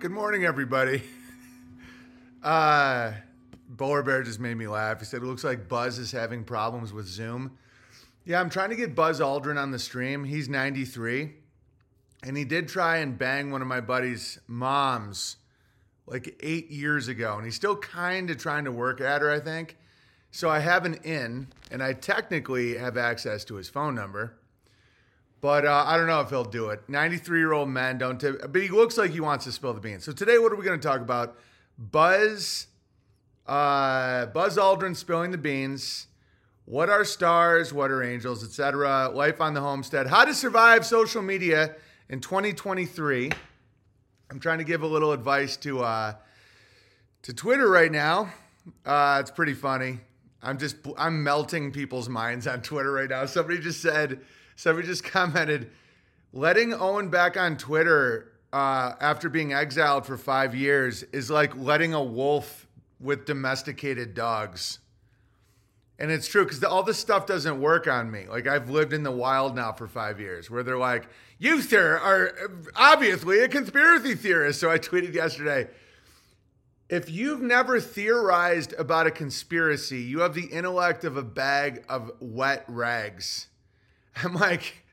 Good morning, everybody. Uh, Bowler Bear just made me laugh. He said it looks like Buzz is having problems with Zoom. Yeah, I'm trying to get Buzz Aldrin on the stream. He's 93. And he did try and bang one of my buddy's moms like eight years ago. And he's still kind of trying to work at her, I think. So I have an in, and I technically have access to his phone number. But uh, I don't know if he'll do it. 93 year old men don't, tip, but he looks like he wants to spill the beans. So today, what are we going to talk about? Buzz, uh, Buzz Aldrin spilling the beans. What are stars? What are angels, etc. Life on the homestead. How to survive social media in 2023. I'm trying to give a little advice to uh, to Twitter right now. Uh, it's pretty funny. I'm just I'm melting people's minds on Twitter right now. Somebody just said, somebody just commented, letting Owen back on Twitter uh, after being exiled for five years is like letting a wolf with domesticated dogs. And it's true because all this stuff doesn't work on me. Like I've lived in the wild now for five years, where they're like, "You sir are obviously a conspiracy theorist." So I tweeted yesterday, if you've never theorized about a conspiracy, you have the intellect of a bag of wet rags. I'm like,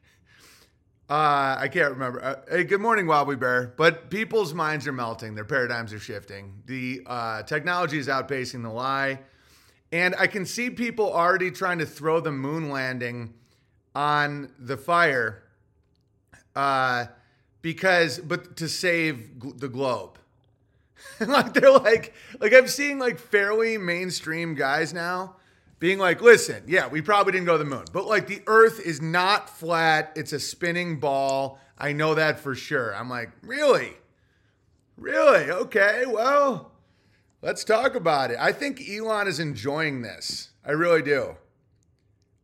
uh, I can't remember. Uh, hey, good morning, Wobbly Bear. But people's minds are melting, their paradigms are shifting. The uh, technology is outpacing the lie. And I can see people already trying to throw the moon landing on the fire uh, because, but to save gl- the globe. like they're like, like I'm seeing like fairly mainstream guys now being like, listen, yeah, we probably didn't go to the moon, but like the earth is not flat, it's a spinning ball. I know that for sure. I'm like, really? Really? Okay, well, let's talk about it. I think Elon is enjoying this. I really do.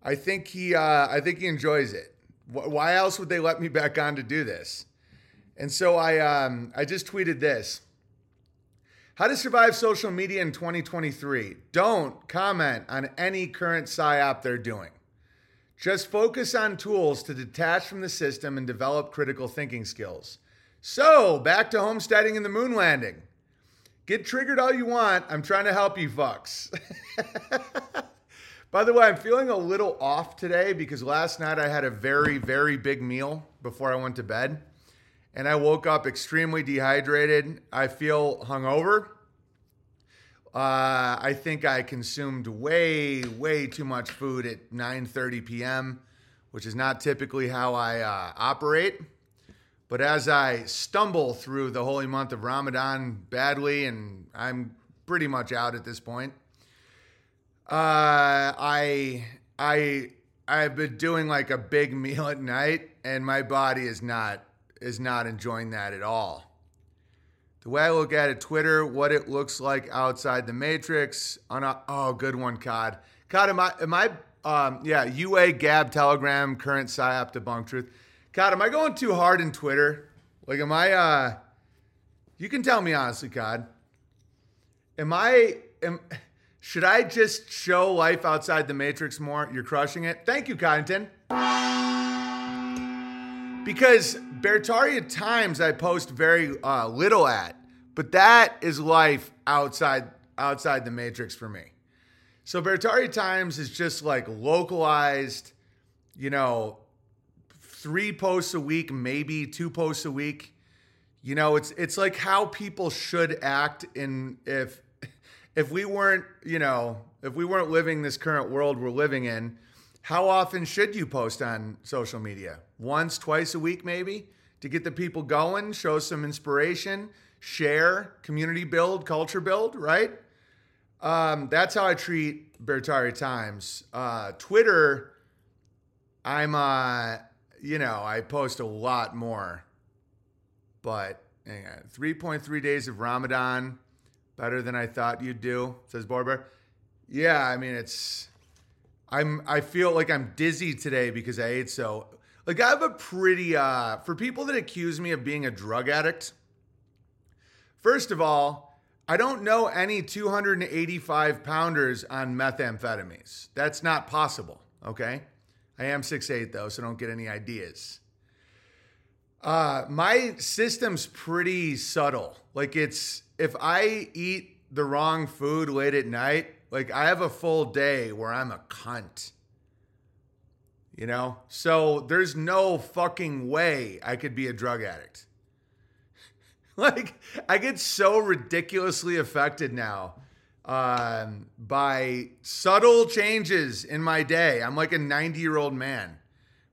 I think he uh, I think he enjoys it. Why else would they let me back on to do this? And so I um, I just tweeted this. How to survive social media in 2023. Don't comment on any current PSYOP they're doing. Just focus on tools to detach from the system and develop critical thinking skills. So, back to homesteading and the moon landing. Get triggered all you want. I'm trying to help you, fucks. By the way, I'm feeling a little off today because last night I had a very, very big meal before I went to bed and I woke up extremely dehydrated. I feel hungover. Uh, I think I consumed way, way too much food at 9:30 p.m., which is not typically how I uh, operate. But as I stumble through the holy month of Ramadan badly, and I'm pretty much out at this point, uh, I I I've been doing like a big meal at night, and my body is not is not enjoying that at all. The way I look at it, Twitter, what it looks like outside the matrix. On a, oh, good one, Cod. Cod, am I, am I, um, yeah, UA, Gab, Telegram, current PSYOP, debunk truth. Cod, am I going too hard in Twitter? Like, am I, uh, you can tell me honestly, Cod. Am I, am, should I just show life outside the matrix more? You're crushing it. Thank you, Coddington. Because Beartaria Times I post very uh, little at, but that is life outside outside the matrix for me. So Beartaria Times is just like localized, you know, three posts a week, maybe two posts a week. You know, it's it's like how people should act in if if we weren't, you know, if we weren't living this current world we're living in, how often should you post on social media? Once, twice a week, maybe, to get the people going, show some inspiration, share, community build, culture build, right? Um, that's how I treat Bertari Times. Uh, Twitter, I'm, uh, you know, I post a lot more, but 3.3 days of Ramadan, better than I thought you'd do, says Barber. Yeah, I mean, it's I'm I feel like I'm dizzy today because I ate so. Like I have a pretty uh for people that accuse me of being a drug addict. First of all, I don't know any 285 pounders on methamphetamines. That's not possible, okay? I am 6'8 though, so don't get any ideas. Uh, my system's pretty subtle. Like it's if I eat the wrong food late at night, like I have a full day where I'm a cunt. You know? So there's no fucking way I could be a drug addict. like I get so ridiculously affected now um, by subtle changes in my day. I'm like a 90 year old man.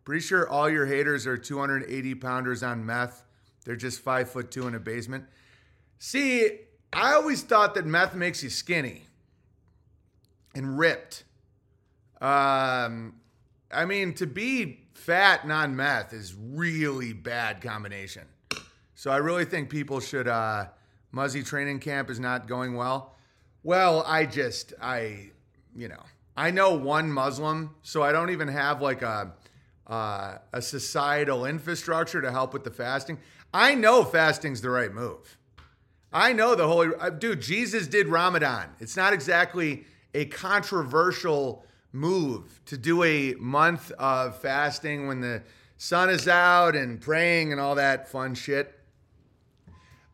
Pretty sure all your haters are 280 pounders on meth. They're just five foot two in a basement. See, I always thought that meth makes you skinny and ripped. Um, I mean, to be fat non meth is really bad combination. So I really think people should. Uh, Muzzy training camp is not going well. Well, I just I, you know, I know one Muslim, so I don't even have like a uh, a societal infrastructure to help with the fasting. I know fasting's the right move. I know the holy uh, dude. Jesus did Ramadan. It's not exactly a controversial move to do a month of fasting when the sun is out and praying and all that fun shit.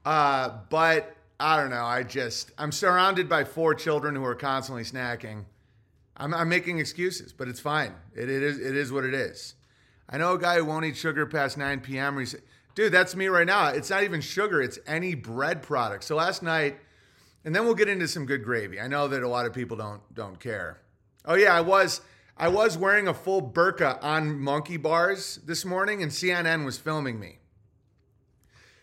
Uh, but I don't know. I just I'm surrounded by four children who are constantly snacking. I'm, I'm making excuses, but it's fine. It, it is it is what it is. I know a guy who won't eat sugar past 9 p.m. "Dude, that's me right now. It's not even sugar. It's any bread product." So last night, and then we'll get into some good gravy. I know that a lot of people don't don't care. Oh yeah, I was I was wearing a full burqa on monkey bars this morning, and CNN was filming me.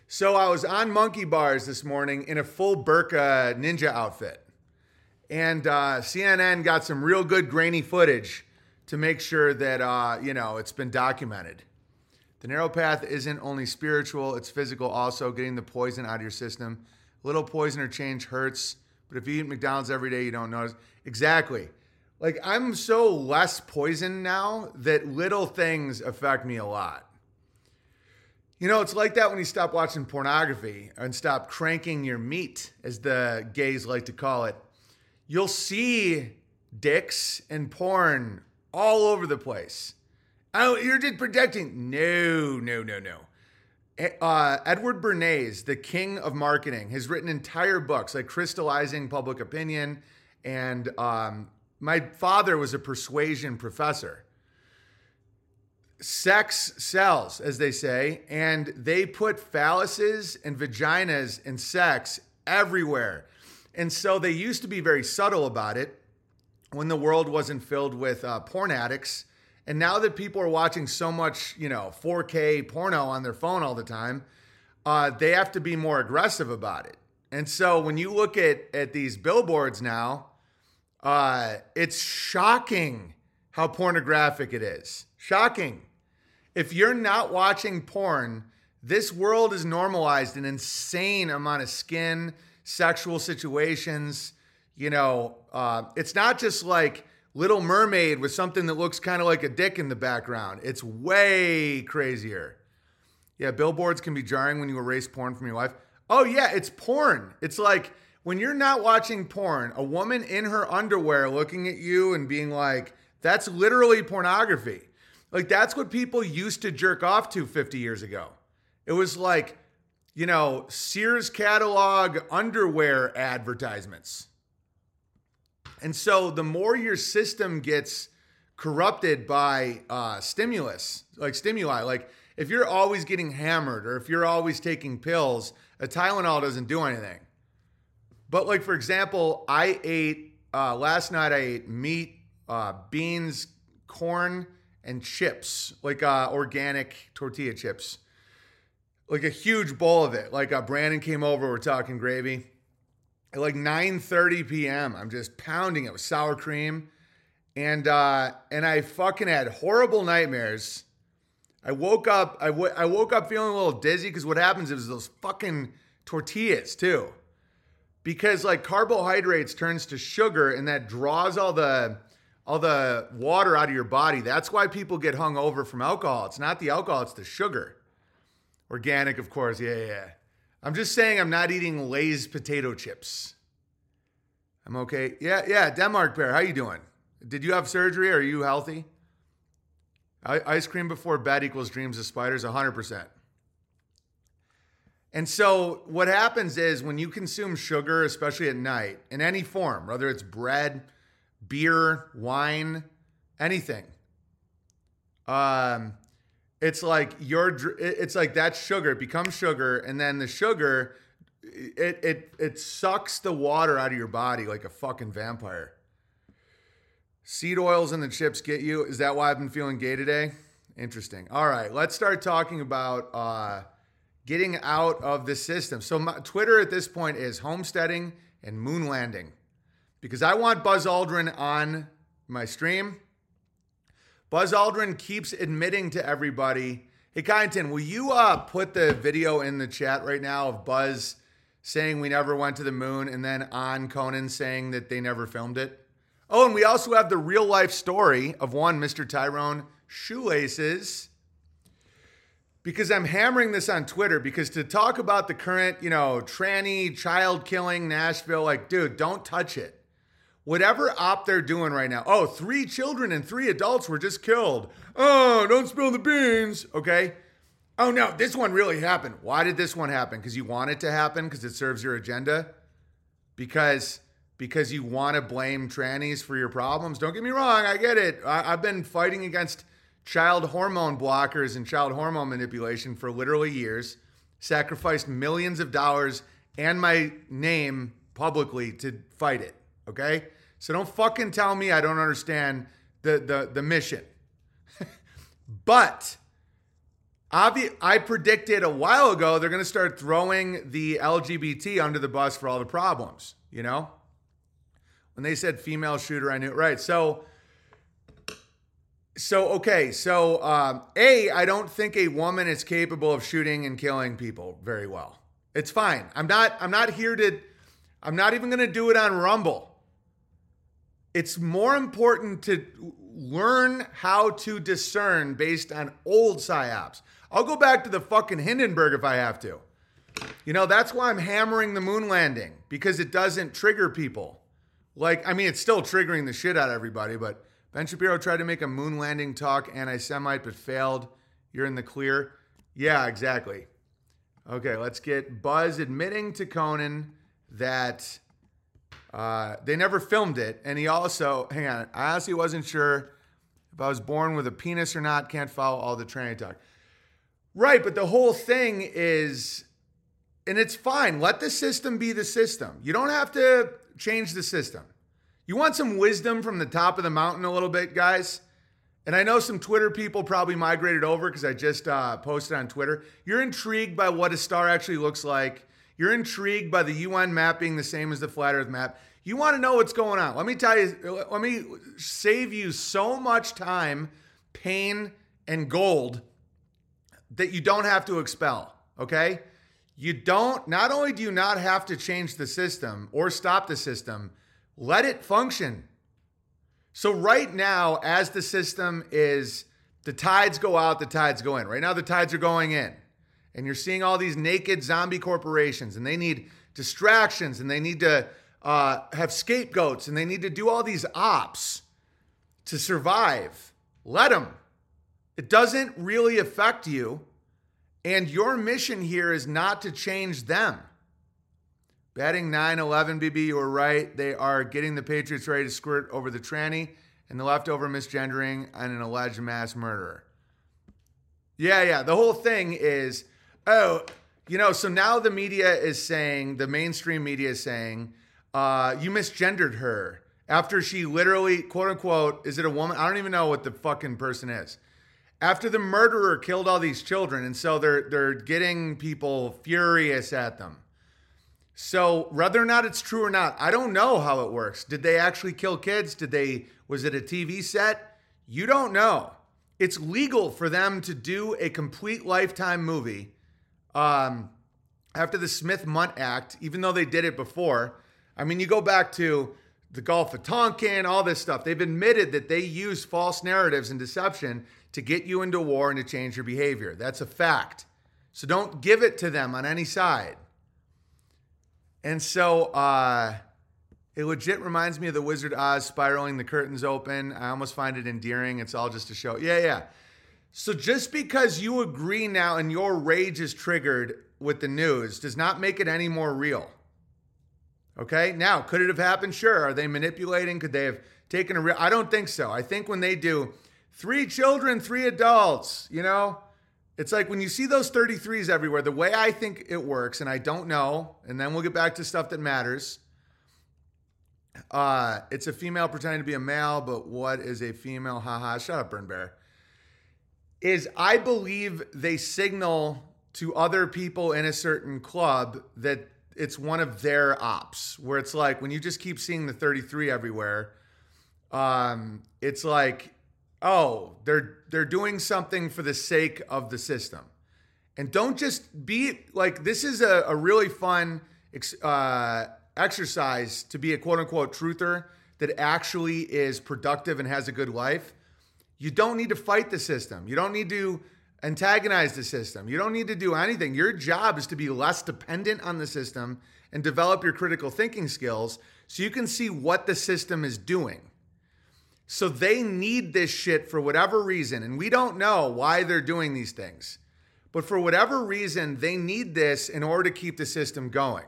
So I was on monkey bars this morning in a full burqa ninja outfit. And uh, CNN got some real good grainy footage to make sure that, uh, you know, it's been documented. The narrow path isn't only spiritual, it's physical also, getting the poison out of your system. Little poison or change hurts, but if you eat McDonald's every day, you don't notice. Exactly. Like, I'm so less poisoned now that little things affect me a lot. You know, it's like that when you stop watching pornography and stop cranking your meat, as the gays like to call it. You'll see dicks and porn all over the place. Oh, you're just projecting. No, no, no, no. Uh, Edward Bernays, the king of marketing, has written entire books like Crystallizing Public Opinion. And um, my father was a persuasion professor sex sells, as they say, and they put phalluses and vaginas and sex everywhere. And so they used to be very subtle about it when the world wasn't filled with uh, porn addicts. And now that people are watching so much, you know, 4K porno on their phone all the time, uh, they have to be more aggressive about it. And so when you look at at these billboards now, uh, it's shocking how pornographic it is. Shocking. If you're not watching porn, this world is normalized an insane amount of skin, sexual situations. You know, uh, it's not just like Little Mermaid with something that looks kind of like a dick in the background. It's way crazier. Yeah, billboards can be jarring when you erase porn from your life. Oh, yeah, it's porn. It's like when you're not watching porn, a woman in her underwear looking at you and being like, that's literally pornography. Like that's what people used to jerk off to 50 years ago. It was like, you know, Sears catalog underwear advertisements. And so the more your system gets corrupted by uh, stimulus, like stimuli, like if you're always getting hammered or if you're always taking pills, a Tylenol doesn't do anything. But like for example, I ate uh, last night. I ate meat, uh, beans, corn, and chips, like uh, organic tortilla chips, like a huge bowl of it. Like uh, Brandon came over, we're talking gravy. At like 9:30 p.m., I'm just pounding it with sour cream, and uh, and I fucking had horrible nightmares. I woke up. I, w- I woke up feeling a little dizzy because what happens is those fucking tortillas too, because like carbohydrates turns to sugar and that draws all the all the water out of your body. That's why people get hung over from alcohol. It's not the alcohol, it's the sugar. Organic, of course. Yeah, yeah. I'm just saying I'm not eating Lay's potato chips. I'm okay. Yeah, yeah. Denmark Bear, how you doing? Did you have surgery? Are you healthy? Ice cream before bed equals dreams of spiders. 100%. And so what happens is when you consume sugar, especially at night, in any form, whether it's bread, beer, wine, anything, um, it's like your it's like that sugar it becomes sugar, and then the sugar it it it sucks the water out of your body like a fucking vampire. Seed oils in the chips get you. Is that why I've been feeling gay today? Interesting. All right, let's start talking about uh, getting out of the system. So my, Twitter at this point is homesteading and moon landing because I want Buzz Aldrin on my stream. Buzz Aldrin keeps admitting to everybody, "Hey, Kyneton, will you uh, put the video in the chat right now of Buzz saying we never went to the moon, and then on Conan saying that they never filmed it?" Oh, and we also have the real life story of one Mr. Tyrone Shoelaces. Because I'm hammering this on Twitter, because to talk about the current, you know, tranny, child killing Nashville, like, dude, don't touch it. Whatever op they're doing right now. Oh, three children and three adults were just killed. Oh, don't spill the beans. Okay. Oh, no, this one really happened. Why did this one happen? Because you want it to happen? Because it serves your agenda? Because because you want to blame trannies for your problems. Don't get me wrong, I get it. I, have been fighting against child hormone blockers and child hormone manipulation for literally years, sacrificed millions of dollars and my name publicly to fight it. Okay? So don't fucking tell me I don't understand the the, the mission. but obvi- I predicted a while ago they're going to start throwing the LGBT under the bus for all the problems, you know? When they said female shooter, I knew it right. So, so okay. So, um, a, I don't think a woman is capable of shooting and killing people very well. It's fine. I'm not. I'm not here to. I'm not even going to do it on Rumble. It's more important to learn how to discern based on old psyops. I'll go back to the fucking Hindenburg if I have to. You know, that's why I'm hammering the moon landing because it doesn't trigger people. Like, I mean, it's still triggering the shit out of everybody, but Ben Shapiro tried to make a moon landing talk anti Semite, but failed. You're in the clear. Yeah, exactly. Okay, let's get Buzz admitting to Conan that uh, they never filmed it. And he also, hang on, I honestly wasn't sure if I was born with a penis or not. Can't follow all the training talk. Right, but the whole thing is, and it's fine. Let the system be the system. You don't have to change the system. You want some wisdom from the top of the mountain a little bit, guys? And I know some Twitter people probably migrated over because I just uh, posted on Twitter. You're intrigued by what a star actually looks like. You're intrigued by the UN map being the same as the flat Earth map. You want to know what's going on. Let me tell you, let me save you so much time, pain, and gold that you don't have to expel, okay? You don't, not only do you not have to change the system or stop the system, let it function. So, right now, as the system is, the tides go out, the tides go in. Right now, the tides are going in. And you're seeing all these naked zombie corporations, and they need distractions, and they need to uh, have scapegoats, and they need to do all these ops to survive. Let them. It doesn't really affect you. And your mission here is not to change them. Betting 9 11, BB, you were right. They are getting the Patriots ready to squirt over the tranny and the leftover misgendering and an alleged mass murderer. Yeah, yeah. The whole thing is, oh, you know, so now the media is saying, the mainstream media is saying, uh, you misgendered her after she literally, quote unquote, is it a woman? I don't even know what the fucking person is. After the murderer killed all these children, and so they're they're getting people furious at them. So whether or not it's true or not, I don't know how it works. Did they actually kill kids? Did they was it a TV set? You don't know. It's legal for them to do a complete lifetime movie um, after the Smith Mundt Act, even though they did it before. I mean, you go back to the Gulf of Tonkin, all this stuff. They've admitted that they use false narratives and deception to get you into war and to change your behavior. That's a fact. So don't give it to them on any side. And so uh, it legit reminds me of the Wizard of Oz spiraling the curtains open. I almost find it endearing. It's all just a show. Yeah, yeah. So just because you agree now and your rage is triggered with the news does not make it any more real. Okay? Now, could it have happened? Sure. Are they manipulating? Could they have taken a real I don't think so. I think when they do three children, three adults, you know, it's like when you see those 33s everywhere, the way I think it works, and I don't know, and then we'll get back to stuff that matters. Uh, it's a female pretending to be a male, but what is a female? Haha, shut up, Burn Bear is I believe they signal to other people in a certain club that it's one of their ops where it's like when you just keep seeing the 33 everywhere um, it's like oh they're they're doing something for the sake of the system. And don't just be like this is a, a really fun uh, exercise to be a quote unquote truther that actually is productive and has a good life you don't need to fight the system. You don't need to antagonize the system. You don't need to do anything. Your job is to be less dependent on the system and develop your critical thinking skills so you can see what the system is doing. So they need this shit for whatever reason. And we don't know why they're doing these things. But for whatever reason, they need this in order to keep the system going.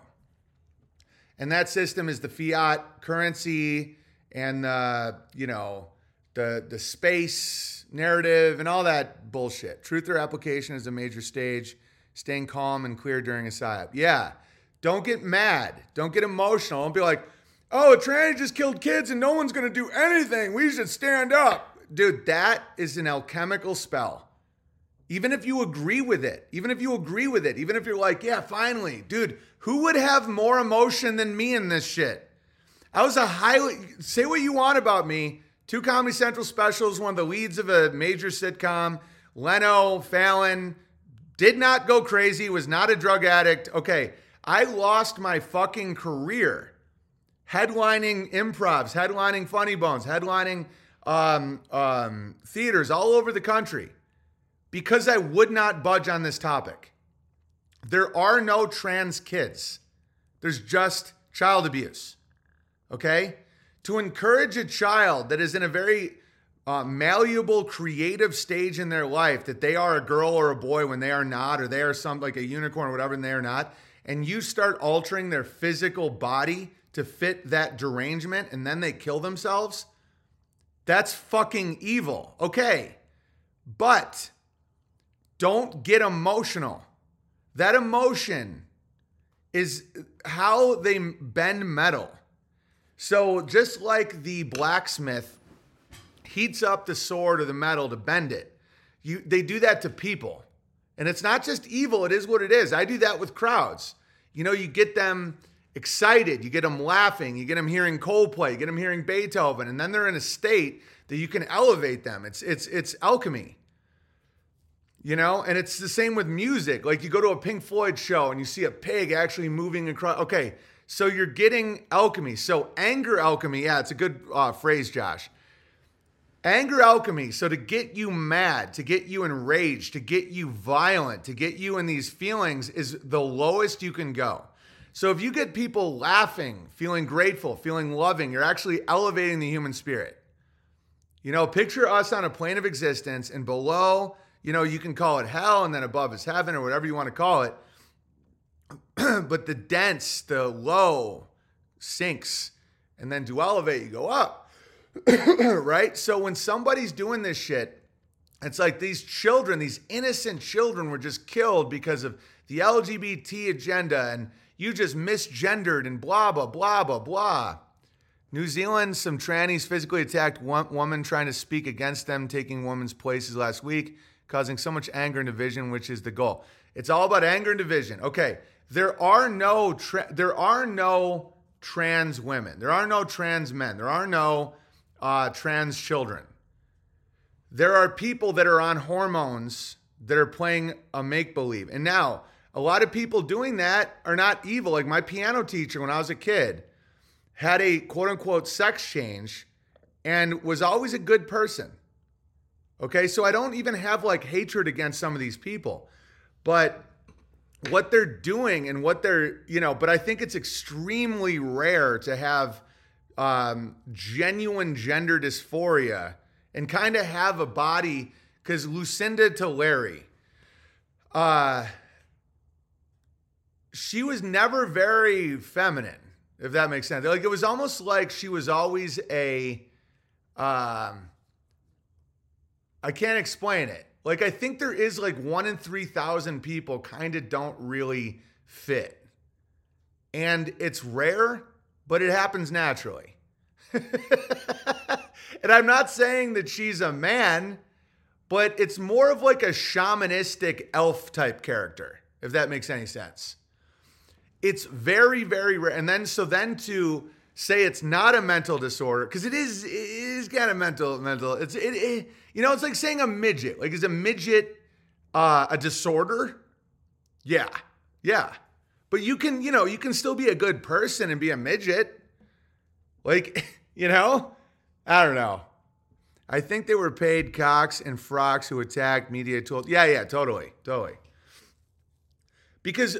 And that system is the fiat currency and, uh, you know, the the space narrative and all that bullshit. Truth or application is a major stage. Staying calm and clear during a psyop. Yeah. Don't get mad. Don't get emotional. Don't be like, oh, a tranny just killed kids and no one's gonna do anything. We should stand up. Dude, that is an alchemical spell. Even if you agree with it, even if you agree with it, even if you're like, yeah, finally, dude, who would have more emotion than me in this shit? I was a highly, say what you want about me. Two Comedy Central specials, one of the leads of a major sitcom. Leno, Fallon, did not go crazy, was not a drug addict. Okay, I lost my fucking career headlining improvs, headlining funny bones, headlining um, um, theaters all over the country because I would not budge on this topic. There are no trans kids, there's just child abuse. Okay? To encourage a child that is in a very uh, malleable, creative stage in their life that they are a girl or a boy when they are not, or they are some like a unicorn or whatever, and they are not, and you start altering their physical body to fit that derangement and then they kill themselves, that's fucking evil. Okay. But don't get emotional. That emotion is how they bend metal. So just like the blacksmith heats up the sword or the metal to bend it, you they do that to people. And it's not just evil, it is what it is. I do that with crowds. You know, you get them excited, you get them laughing, you get them hearing Coldplay, you get them hearing Beethoven, and then they're in a state that you can elevate them. It's it's it's alchemy. You know, and it's the same with music. Like you go to a Pink Floyd show and you see a pig actually moving across. Okay, so you're getting alchemy. So anger alchemy, yeah, it's a good uh, phrase, Josh. Anger alchemy. So to get you mad, to get you enraged, to get you violent, to get you in these feelings is the lowest you can go. So if you get people laughing, feeling grateful, feeling loving, you're actually elevating the human spirit. You know, picture us on a plane of existence and below, you know, you can call it hell and then above is heaven or whatever you want to call it. but the dense, the low sinks, and then to elevate, you go up. right? So when somebody's doing this shit, it's like these children, these innocent children were just killed because of the LGBT agenda and you just misgendered and blah, blah, blah, blah, blah. New Zealand, some trannies physically attacked one woman trying to speak against them taking women's places last week, causing so much anger and division, which is the goal. It's all about anger and division. Okay, there are no tra- there are no trans women. There are no trans men. There are no uh, trans children. There are people that are on hormones that are playing a make believe. And now, a lot of people doing that are not evil. Like my piano teacher when I was a kid had a quote unquote sex change and was always a good person. Okay, so I don't even have like hatred against some of these people. But what they're doing and what they're, you know, but I think it's extremely rare to have um, genuine gender dysphoria and kind of have a body because Lucinda to uh, she was never very feminine, if that makes sense. Like it was almost like she was always a, um, I can't explain it. Like I think there is like one in three thousand people kind of don't really fit, and it's rare, but it happens naturally. and I'm not saying that she's a man, but it's more of like a shamanistic elf type character, if that makes any sense. It's very, very rare. And then, so then to say it's not a mental disorder, because it is, it is kind of mental, mental. It's, it, it, you know, it's like saying a midget. Like, is a midget uh, a disorder? Yeah, yeah. But you can, you know, you can still be a good person and be a midget. Like, you know, I don't know. I think they were paid cocks and frocks who attacked media told. Yeah, yeah, totally, totally. Because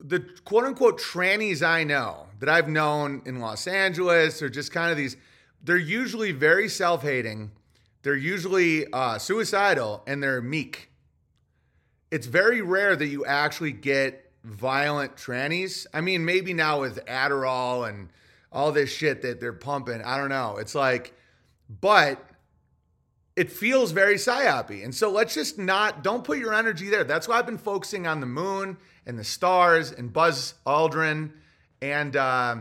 the quote unquote trannies I know that I've known in Los Angeles or just kind of these, they're usually very self hating. They're usually uh, suicidal and they're meek. It's very rare that you actually get violent trannies. I mean, maybe now with Adderall and all this shit that they're pumping. I don't know. It's like, but it feels very psyopy. And so let's just not, don't put your energy there. That's why I've been focusing on the moon and the stars and Buzz Aldrin and, uh,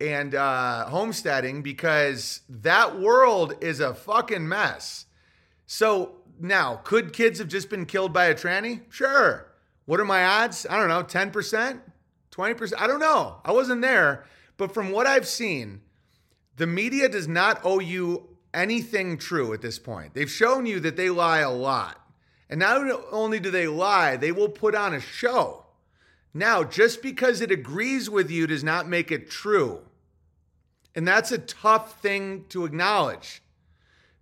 and uh, homesteading because that world is a fucking mess. So now, could kids have just been killed by a tranny? Sure. What are my odds? I don't know, 10%, 20%? I don't know. I wasn't there. But from what I've seen, the media does not owe you anything true at this point. They've shown you that they lie a lot. And not only do they lie, they will put on a show. Now, just because it agrees with you does not make it true. And that's a tough thing to acknowledge.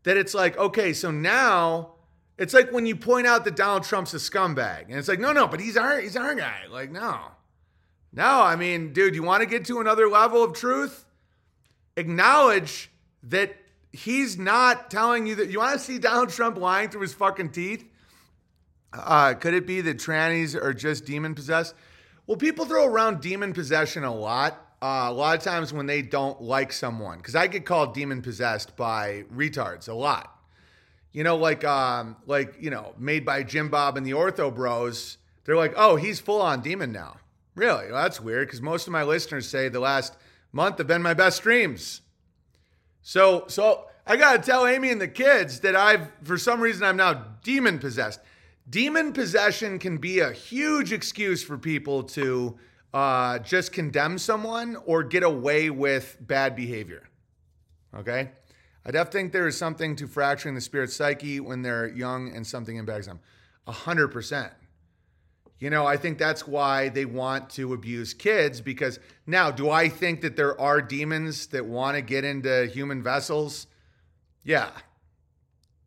That it's like, okay, so now it's like when you point out that Donald Trump's a scumbag. And it's like, no, no, but he's our he's our guy. Like, no. No, I mean, dude, you want to get to another level of truth? Acknowledge that he's not telling you that you want to see Donald Trump lying through his fucking teeth. Uh, could it be that trannies are just demon possessed? Well, people throw around demon possession a lot. Uh, a lot of times when they don't like someone, because I get called demon possessed by retards a lot. You know, like um, like you know, made by Jim Bob and the Ortho Bros. They're like, oh, he's full on demon now. Really? Well, that's weird because most of my listeners say the last month have been my best streams. So, so I got to tell Amy and the kids that I've, for some reason, I'm now demon possessed. Demon possession can be a huge excuse for people to uh, just condemn someone or get away with bad behavior. Okay? I definitely think there is something to fracturing the spirit psyche when they're young and something impacts them. A hundred percent. You know, I think that's why they want to abuse kids because now, do I think that there are demons that want to get into human vessels? Yeah.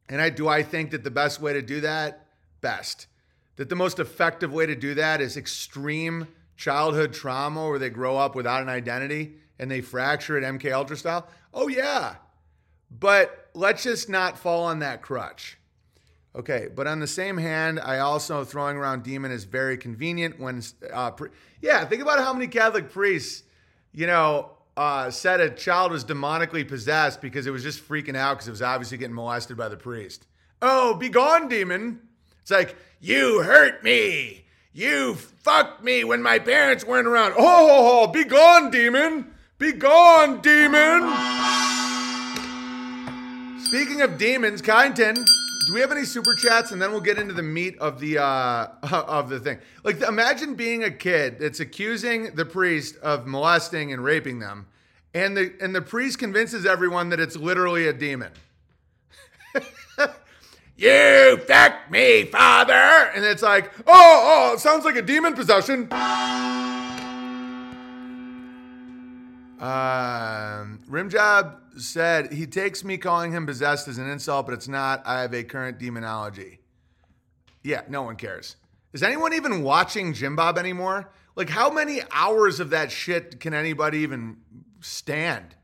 And I do I think that the best way to do that, best, that the most effective way to do that is extreme childhood trauma where they grow up without an identity and they fracture it MK Ultra style? Oh yeah. But let's just not fall on that crutch. Okay, but on the same hand, I also throwing around demon is very convenient when, uh, pre- yeah, think about how many Catholic priests, you know, uh, said a child was demonically possessed because it was just freaking out because it was obviously getting molested by the priest. Oh, be gone, demon. It's like, you hurt me. You fucked me when my parents weren't around. Oh, be gone, demon. Be gone, demon. Speaking of demons, Kyneton do we have any super chats and then we'll get into the meat of the uh of the thing like imagine being a kid that's accusing the priest of molesting and raping them and the and the priest convinces everyone that it's literally a demon you fuck me father and it's like oh oh it sounds like a demon possession um, Rimjob said he takes me calling him possessed as an insult, but it's not. I have a current demonology. Yeah, no one cares. Is anyone even watching Jim Bob anymore? Like, how many hours of that shit can anybody even stand?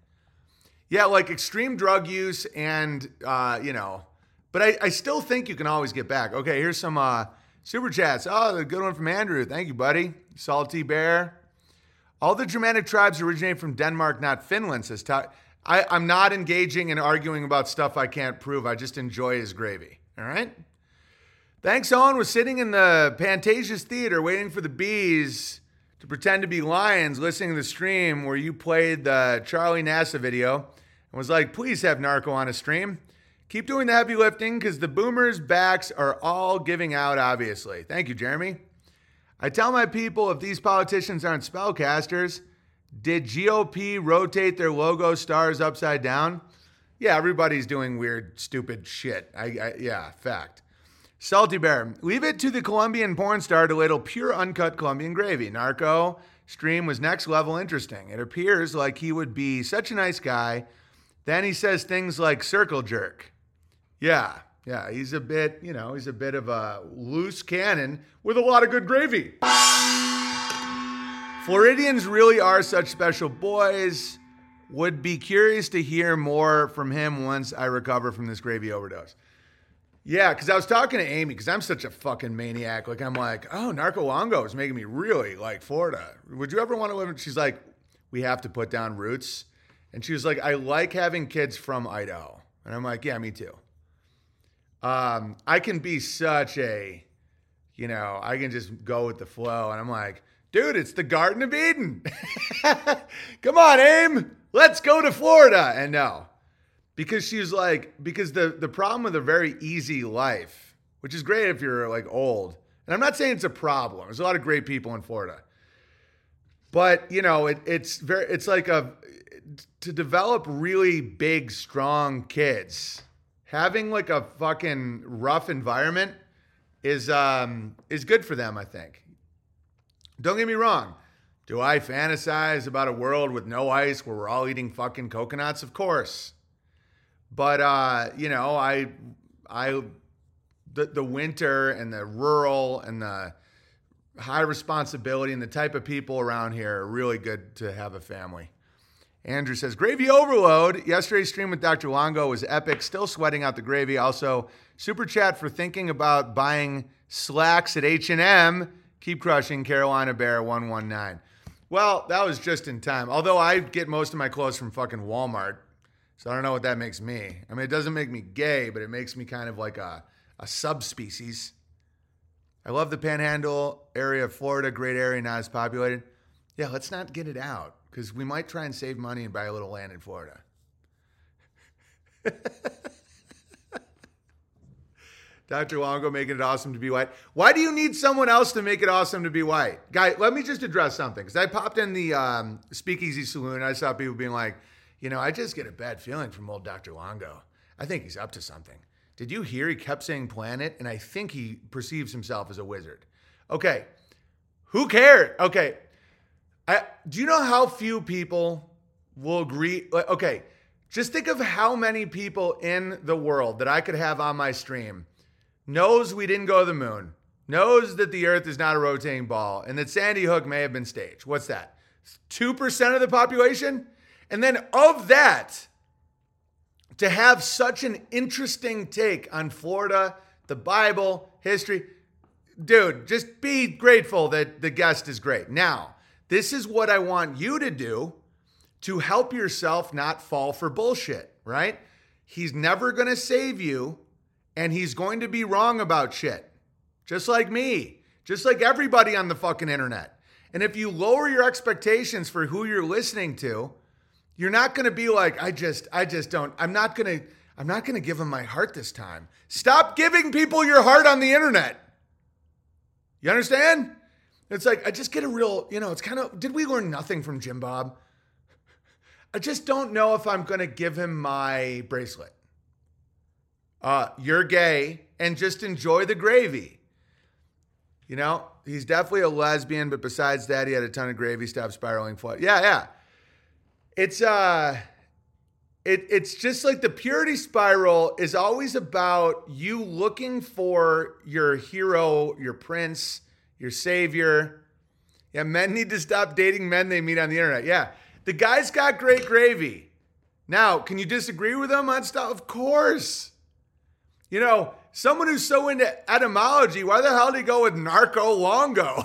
Yeah, like extreme drug use and, uh, you know, But I, I still think you can always get back. Okay, here's some uh, super chats. Oh, the good one from Andrew. Thank you, buddy. Salty Bear. All the Germanic tribes originate from Denmark, not Finland, says Todd. I, I'm not engaging and arguing about stuff I can't prove. I just enjoy his gravy. All right? Thanks, Owen was sitting in the Pantages Theater waiting for the bees to pretend to be lions, listening to the stream where you played the Charlie Nassa video and was like, please have Narco on a stream. Keep doing the heavy lifting because the boomers' backs are all giving out, obviously. Thank you, Jeremy. I tell my people if these politicians aren't spellcasters, did GOP rotate their logo stars upside down? Yeah, everybody's doing weird, stupid shit. I, I yeah, fact. Salty Bear, leave it to the Colombian porn star to ladle pure uncut Colombian gravy. Narco stream was next level interesting. It appears like he would be such a nice guy. Then he says things like circle jerk. Yeah, yeah, he's a bit, you know, he's a bit of a loose cannon with a lot of good gravy. Floridians really are such special boys. Would be curious to hear more from him once I recover from this gravy overdose. Yeah, because I was talking to Amy because I'm such a fucking maniac. Like I'm like, oh, Narco Longo is making me really like Florida. Would you ever want to live? in She's like, we have to put down roots, and she was like, I like having kids from Idaho, and I'm like, yeah, me too. Um, I can be such a, you know, I can just go with the flow, and I'm like, dude, it's the Garden of Eden. Come on, Aim, let's go to Florida. And no, because she's like because the the problem with a very easy life which is great if you're like old and i'm not saying it's a problem there's a lot of great people in florida but you know it, it's very it's like a to develop really big strong kids having like a fucking rough environment is um is good for them i think. Don't get me wrong. Do i fantasize about a world with no ice where we're all eating fucking coconuts? Of course. But uh, you know, I I the the winter and the rural and the high responsibility and the type of people around here are really good to have a family. Andrew says gravy overload. Yesterday's stream with Dr. Longo was epic. Still sweating out the gravy. Also, super chat for thinking about buying slacks at H&M. Keep crushing Carolina Bear 119. Well, that was just in time. Although I get most of my clothes from fucking Walmart. So I don't know what that makes me. I mean, it doesn't make me gay, but it makes me kind of like a, a subspecies. I love the panhandle area of Florida, great area, not as populated. Yeah, let's not get it out because we might try and save money and buy a little land in Florida. Dr. Longo making it awesome to be white. Why do you need someone else to make it awesome to be white? Guy, let me just address something because I popped in the um, Speakeasy Saloon. and I saw people being like, you know, I just get a bad feeling from old Dr. Longo. I think he's up to something. Did you hear he kept saying planet? And I think he perceives himself as a wizard. Okay. Who cares? Okay. I, do you know how few people will agree? Okay. Just think of how many people in the world that I could have on my stream knows we didn't go to the moon, knows that the earth is not a rotating ball, and that Sandy Hook may have been staged. What's that? 2% of the population? And then of that, to have such an interesting take on Florida, the Bible, history, dude, just be grateful that the guest is great. Now, this is what I want you to do to help yourself not fall for bullshit, right? He's never going to save you, and he's going to be wrong about shit, just like me, just like everybody on the fucking internet. And if you lower your expectations for who you're listening to, you're not going to be like, I just, I just don't. I'm not going to, I'm not going to give him my heart this time. Stop giving people your heart on the internet. You understand? It's like, I just get a real, you know, it's kind of, did we learn nothing from Jim Bob? I just don't know if I'm going to give him my bracelet. Uh, you're gay and just enjoy the gravy. You know, he's definitely a lesbian, but besides that, he had a ton of gravy. Stop spiraling. Foot. Yeah, yeah it's uh it, it's just like the purity spiral is always about you looking for your hero, your prince, your savior. Yeah, men need to stop dating men they meet on the internet. Yeah, the guy's got great gravy. Now, can you disagree with him on stuff? Of course. You know, someone who's so into etymology, why the hell did he go with narco longo?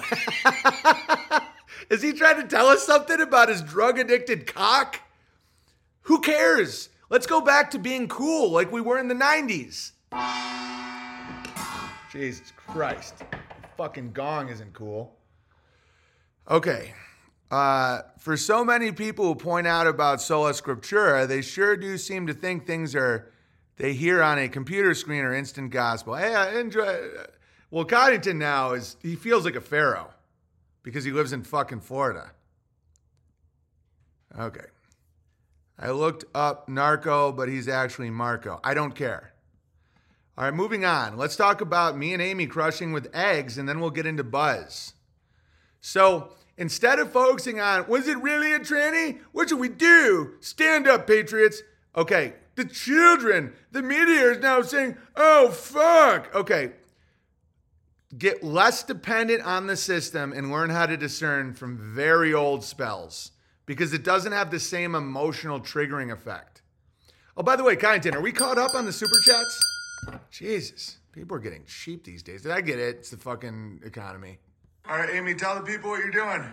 Is he trying to tell us something about his drug addicted cock? Who cares? Let's go back to being cool like we were in the 90s. Jesus Christ. Fucking gong isn't cool. Okay. Uh, for so many people who point out about sola scriptura, they sure do seem to think things are they hear on a computer screen or instant gospel. Hey, I enjoy. Well, Coddington now is he feels like a pharaoh because he lives in fucking Florida. Okay. I looked up Narco, but he's actually Marco. I don't care. All right, moving on. Let's talk about me and Amy crushing with eggs, and then we'll get into Buzz. So instead of focusing on, was it really a tranny? What should we do? Stand up, Patriots. Okay, the children, the media is now saying, oh, fuck. Okay, get less dependent on the system and learn how to discern from very old spells because it doesn't have the same emotional triggering effect. Oh, by the way, Kyneton, are we caught up on the super chats? Jesus, people are getting cheap these days. Did I get it? It's the fucking economy. All right, Amy, tell the people what you're doing.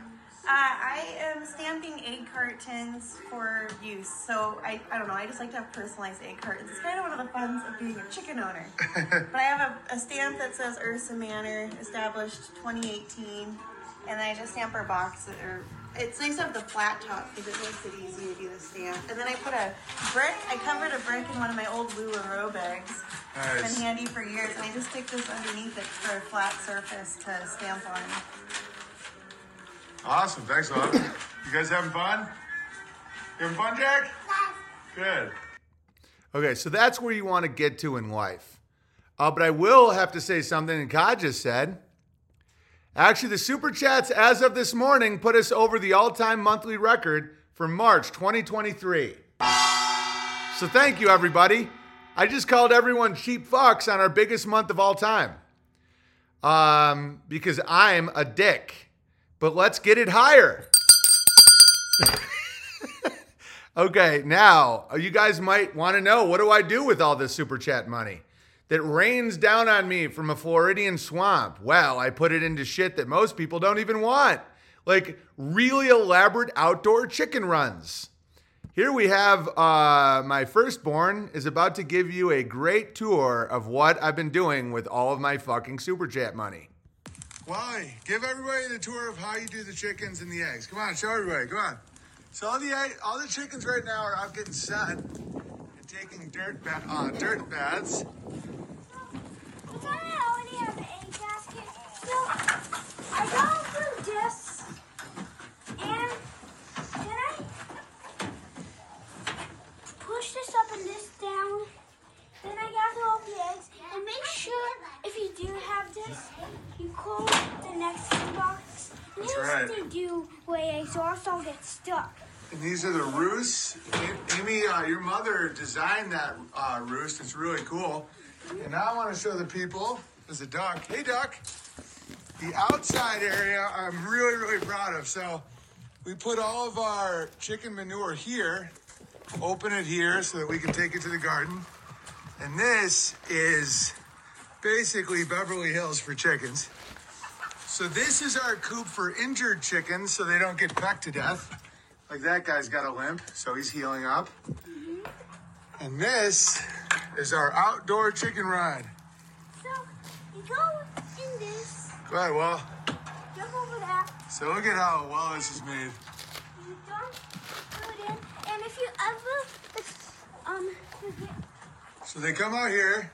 Uh, I am stamping egg cartons for use. So I, I don't know, I just like to have personalized egg cartons. It's kind of one of the funs of being a chicken owner. but I have a, a stamp that says Ursa Manor, established 2018. And I just stamp our box. Or, it's nice to have the flat top because it makes it easy to do the stamp. And then I put a brick, I covered a brick in one of my old LuLaRoe bags. It's Nice. been handy for years. And I just stick this underneath it for a flat surface to stamp on. Awesome. Thanks, love. You guys having fun? You having fun, Jack? Good. Okay, so that's where you want to get to in life. Uh, but I will have to say something that Kai just said. Actually, the super chats as of this morning put us over the all time monthly record for March 2023. So thank you, everybody. I just called everyone cheap fucks on our biggest month of all time. Um, because I'm a dick. But let's get it higher. okay, now you guys might want to know what do I do with all this super chat money that rains down on me from a Floridian swamp? Well, I put it into shit that most people don't even want, like really elaborate outdoor chicken runs. Here we have uh, my firstborn is about to give you a great tour of what I've been doing with all of my fucking super chat money. Wally, give everybody the tour of how you do the chickens and the eggs. Come on, show everybody. Come on. So all the all the chickens right now are out getting and taking dirt ba- uh, dirt baths. But I already have an basket. So I go through this, and then I push this up and this down. Then I gather all the eggs and make sure if you do have this, you close the next box. And That's right. to do lay eggs or else I'll get stuck. And these are the roosts. Amy, uh, your mother designed that uh, roost. It's really cool. And now I want to show the people. There's a duck. Hey, duck. The outside area I'm really, really proud of. So we put all of our chicken manure here, open it here so that we can take it to the garden. And this is basically Beverly Hills for chickens. So this is our coop for injured chickens so they don't get pecked to death. Like that guy's got a limp, so he's healing up. And this is our outdoor chicken run. So you go in this, Go ahead, well. jump over that, So look at how well this is made. You don't put it in. And if you ever, um, So they come out here.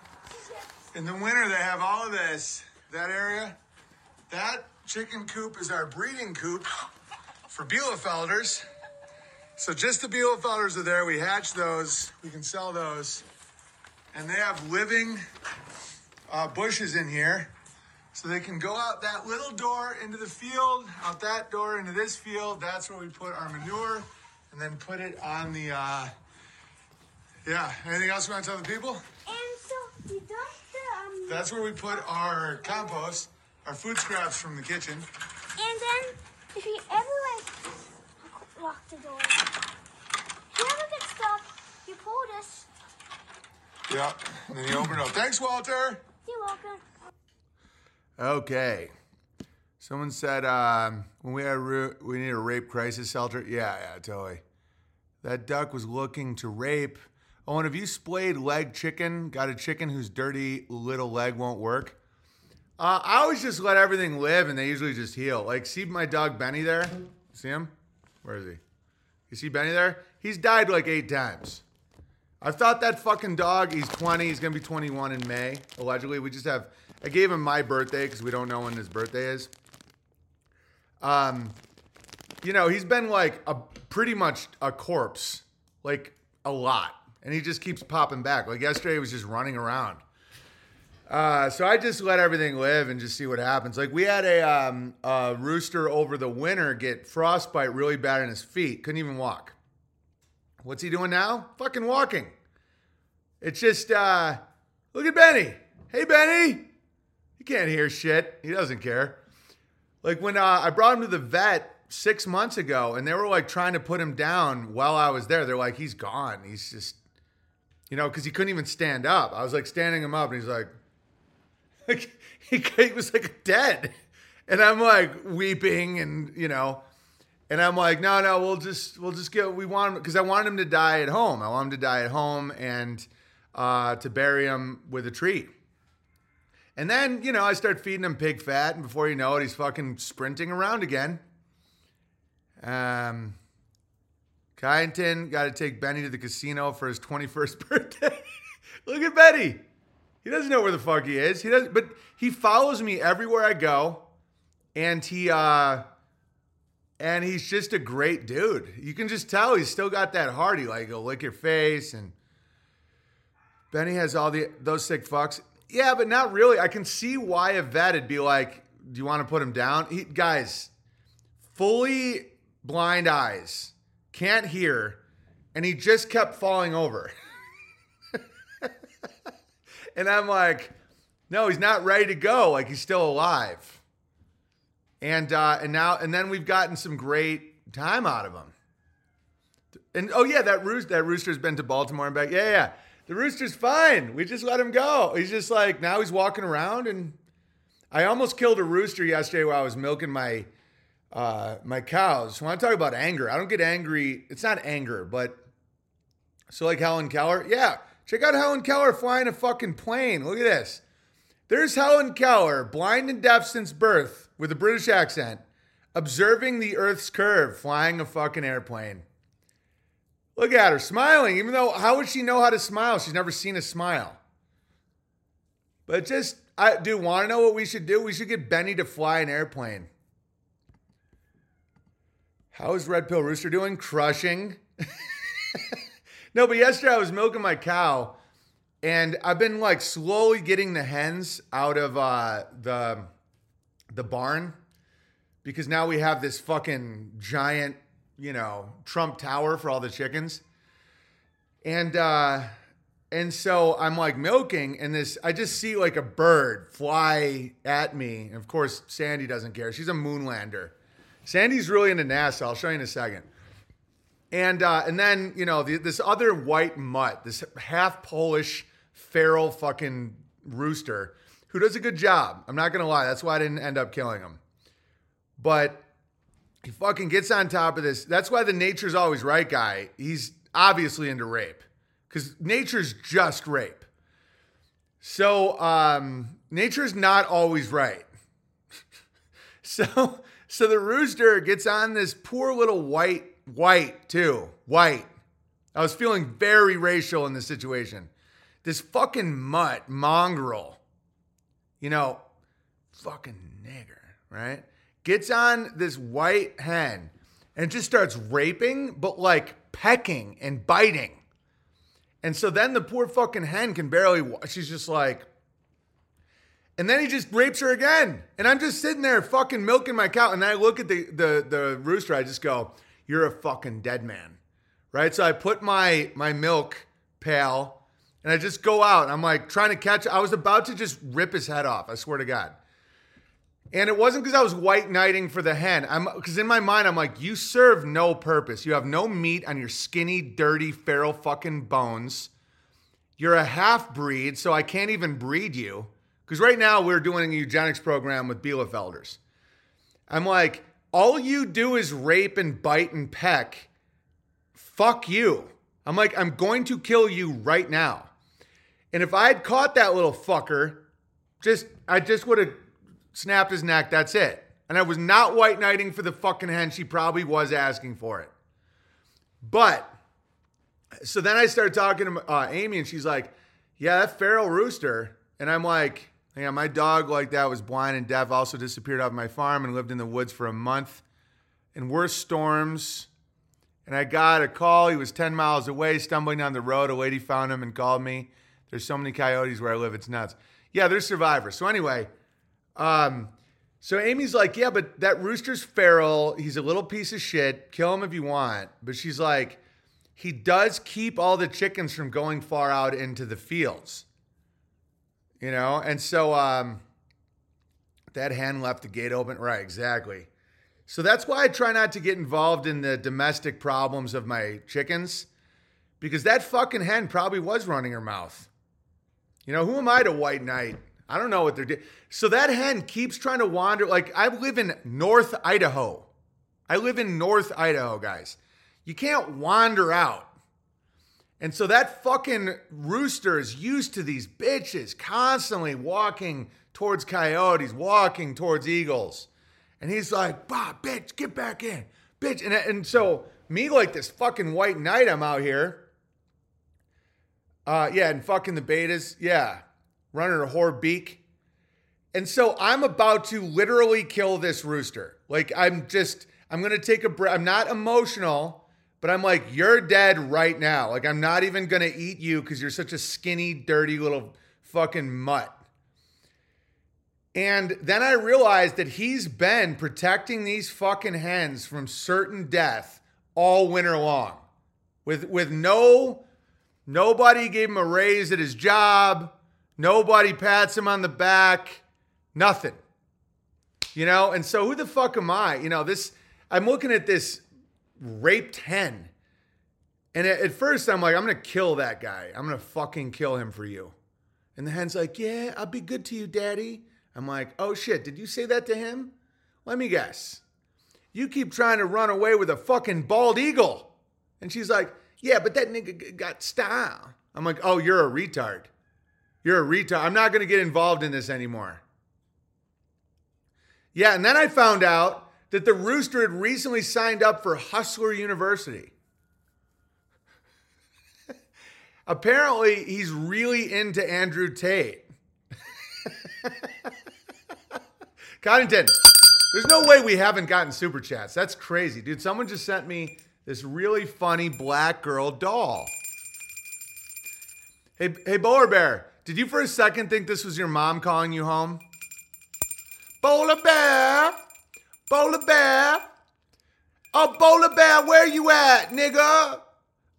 In the winter, they have all of this. That area, that chicken coop is our breeding coop for Bielefelders. So just the Bielefelders are there. We hatch those. We can sell those. And they have living uh, bushes in here. So they can go out that little door into the field, out that door into this field. That's where we put our manure and then put it on the, uh, yeah. Anything else you want to tell the people? and so you dump the, um, That's where we put our compost, our food scraps from the kitchen. and then if you ever like lock the door, if you ever get stuck, you pull this, Yeah. And then you open it up. Thanks, Walter. You're welcome. Okay. Someone said um, when we had ru- we need a rape crisis shelter. Yeah, yeah, totally. That duck was looking to rape. Oh, and have you splayed leg chicken? Got a chicken whose dirty little leg won't work? Uh, I always just let everything live, and they usually just heal. Like, see my dog Benny there? See him? Where is he? You see Benny there? He's died like eight times. I've thought that fucking dog. He's 20. He's gonna be 21 in May. Allegedly, we just have. I gave him my birthday because we don't know when his birthday is. Um, you know, he's been like a pretty much a corpse, like a lot, and he just keeps popping back. Like yesterday, he was just running around. Uh, so I just let everything live and just see what happens. Like we had a, um, a rooster over the winter get frostbite really bad in his feet, couldn't even walk. What's he doing now? Fucking walking. It's just uh, look at Benny. Hey Benny, he can't hear shit. He doesn't care. Like when uh, I brought him to the vet six months ago, and they were like trying to put him down while I was there. They're like, he's gone. He's just, you know, because he couldn't even stand up. I was like standing him up, and he's like, he was like dead, and I'm like weeping, and you know, and I'm like, no, no, we'll just we'll just get we want him because I wanted him to die at home. I want him to die at home and uh, to bury him with a tree. And then, you know, I start feeding him pig fat, and before you know it, he's fucking sprinting around again. Um, Kyneton got to take Benny to the casino for his 21st birthday. Look at Benny. He doesn't know where the fuck he is. He doesn't, but he follows me everywhere I go, and he, uh, and he's just a great dude. You can just tell he's still got that heart. He like he'll lick your face, and Benny has all the those sick fucks. Yeah, but not really. I can see why a vet would be like, "Do you want to put him down?" He, guys, fully blind eyes, can't hear, and he just kept falling over. and I'm like, "No, he's not ready to go. Like he's still alive." And uh, and now and then we've gotten some great time out of him. And oh yeah, that rooster that rooster's been to Baltimore and back. Yeah, yeah. The rooster's fine. We just let him go. He's just like now he's walking around and I almost killed a rooster yesterday while I was milking my uh, my cows. When I talk about anger, I don't get angry. It's not anger, but so like Helen Keller. Yeah, check out Helen Keller flying a fucking plane. Look at this. There's Helen Keller, blind and deaf since birth, with a British accent, observing the Earth's curve, flying a fucking airplane. Look at her smiling, even though how would she know how to smile? She's never seen a smile. But just, I do want to know what we should do? We should get Benny to fly an airplane. How is Red Pill Rooster doing? Crushing. no, but yesterday I was milking my cow, and I've been like slowly getting the hens out of uh, the the barn because now we have this fucking giant, you know, Trump Tower for all the chickens. And uh and so I'm like milking and this I just see like a bird fly at me. And of course, Sandy doesn't care. She's a moonlander. Sandy's really into NASA. I'll show you in a second. And uh, and then you know the, this other white mutt, this half Polish feral fucking rooster, who does a good job. I'm not gonna lie. That's why I didn't end up killing him. But he fucking gets on top of this. That's why the nature's always right guy. He's obviously into rape because nature's just rape. So um, nature's not always right. so so the rooster gets on this poor little white white too white. I was feeling very racial in this situation. This fucking mutt mongrel, you know, fucking nigger, right? Gets on this white hen and just starts raping, but like pecking and biting. And so then the poor fucking hen can barely, she's just like, and then he just rapes her again. And I'm just sitting there fucking milking my cow. And I look at the, the, the rooster, I just go, You're a fucking dead man. Right? So I put my my milk pail and I just go out. I'm like trying to catch. I was about to just rip his head off, I swear to God. And it wasn't because I was white knighting for the hen. I'm because in my mind, I'm like, you serve no purpose. You have no meat on your skinny, dirty, feral fucking bones. You're a half breed, so I can't even breed you. Because right now we're doing a eugenics program with Bielefelders. I'm like, all you do is rape and bite and peck. Fuck you. I'm like, I'm going to kill you right now. And if I had caught that little fucker, just I just would have snapped his neck. That's it. And I was not white knighting for the fucking hen. She probably was asking for it. But so then I started talking to uh, Amy, and she's like, "Yeah, that feral rooster." And I'm like, "Yeah, my dog like that was blind and deaf. Also disappeared off my farm and lived in the woods for a month in worse storms." And I got a call. He was 10 miles away, stumbling down the road. A lady found him and called me. There's so many coyotes where I live, it's nuts. Yeah, they're survivors. So anyway, um, so Amy's like, yeah, but that rooster's feral. He's a little piece of shit. Kill him if you want. But she's like, he does keep all the chickens from going far out into the fields. You know? And so um, that hen left the gate open. Right, exactly. So that's why I try not to get involved in the domestic problems of my chickens because that fucking hen probably was running her mouth. You know, who am I to white knight? I don't know what they're doing. So that hen keeps trying to wander. Like, I live in North Idaho. I live in North Idaho, guys. You can't wander out. And so that fucking rooster is used to these bitches constantly walking towards coyotes, walking towards eagles. And he's like, bah, bitch, get back in. Bitch. And, and so me like this fucking white knight, I'm out here. Uh, yeah, and fucking the betas. Yeah. Running a whore beak. And so I'm about to literally kill this rooster. Like I'm just, I'm gonna take a breath. I'm not emotional, but I'm like, you're dead right now. Like I'm not even gonna eat you because you're such a skinny, dirty little fucking mutt. And then I realized that he's been protecting these fucking hens from certain death all winter long. With with no nobody gave him a raise at his job, nobody pats him on the back, nothing. You know, and so who the fuck am I? You know, this I'm looking at this raped hen. And at, at first I'm like, I'm gonna kill that guy. I'm gonna fucking kill him for you. And the hen's like, Yeah, I'll be good to you, daddy. I'm like, oh shit, did you say that to him? Let me guess. You keep trying to run away with a fucking bald eagle. And she's like, yeah, but that nigga got style. I'm like, oh, you're a retard. You're a retard. I'm not going to get involved in this anymore. Yeah, and then I found out that the rooster had recently signed up for Hustler University. Apparently, he's really into Andrew Tate. Coddington, there's no way we haven't gotten super chats. That's crazy. Dude, someone just sent me this really funny black girl doll. Hey, hey, Bowler Bear, did you for a second think this was your mom calling you home? Bowler Bear, Bowler Bear. Oh, Bowler Bear, where you at, nigga?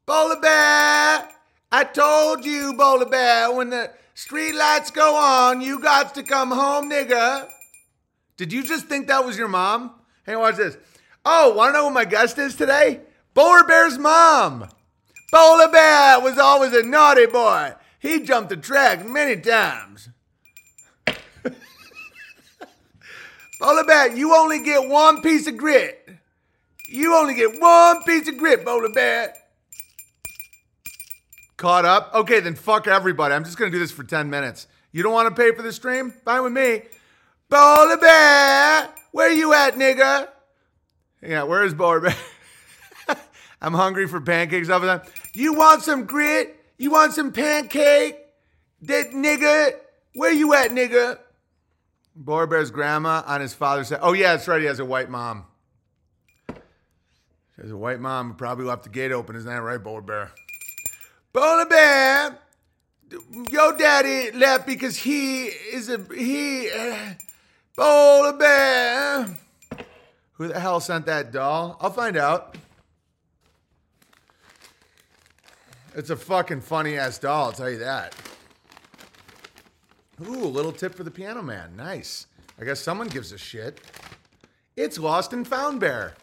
Bowler Bear, I told you, Bowler Bear, when the street lights go on, you got to come home, nigga. Did you just think that was your mom? Hey, watch this. Oh, want to know who my guest is today? Bowler Bear's mom. Bowler Bear was always a naughty boy. He jumped the track many times. Bowler Bear, you only get one piece of grit. You only get one piece of grit, Bowler Bear. Caught up? Okay, then fuck everybody. I'm just gonna do this for 10 minutes. You don't wanna pay for the stream? Fine with me. Bowler Bear, where you at, nigga? Yeah, where is Bowler Bear? I'm hungry for pancakes all the time. You want some grit? You want some pancake? That nigga? Where you at, nigga? Bowler Bear's grandma on his father's side. Oh, yeah, that's right. He has a white mom. He has a white mom who probably left the gate open. Isn't that right, Bowler Bear? Bowler Bear, your daddy left because he is a he. Uh, Bowler Bear. Who the hell sent that doll? I'll find out. It's a fucking funny ass doll, I'll tell you that. Ooh, a little tip for the piano man. Nice. I guess someone gives a shit. It's Lost and Found Bear.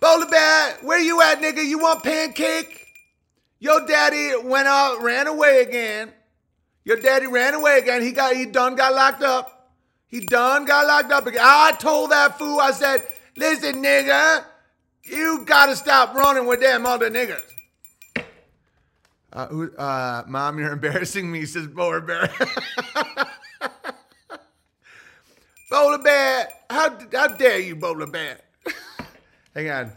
Bowler Bear, where you at, nigga? You want pancake? Your daddy went out, ran away again. Your daddy ran away again. He got, he done got locked up. He done got locked up again. I told that fool, I said, listen, nigga, you gotta stop running with them other niggas. Uh, who, uh, Mom, you're embarrassing me, says Bower Bear. Bowler Bear, how, how dare you, Bowler Bear? Hang on.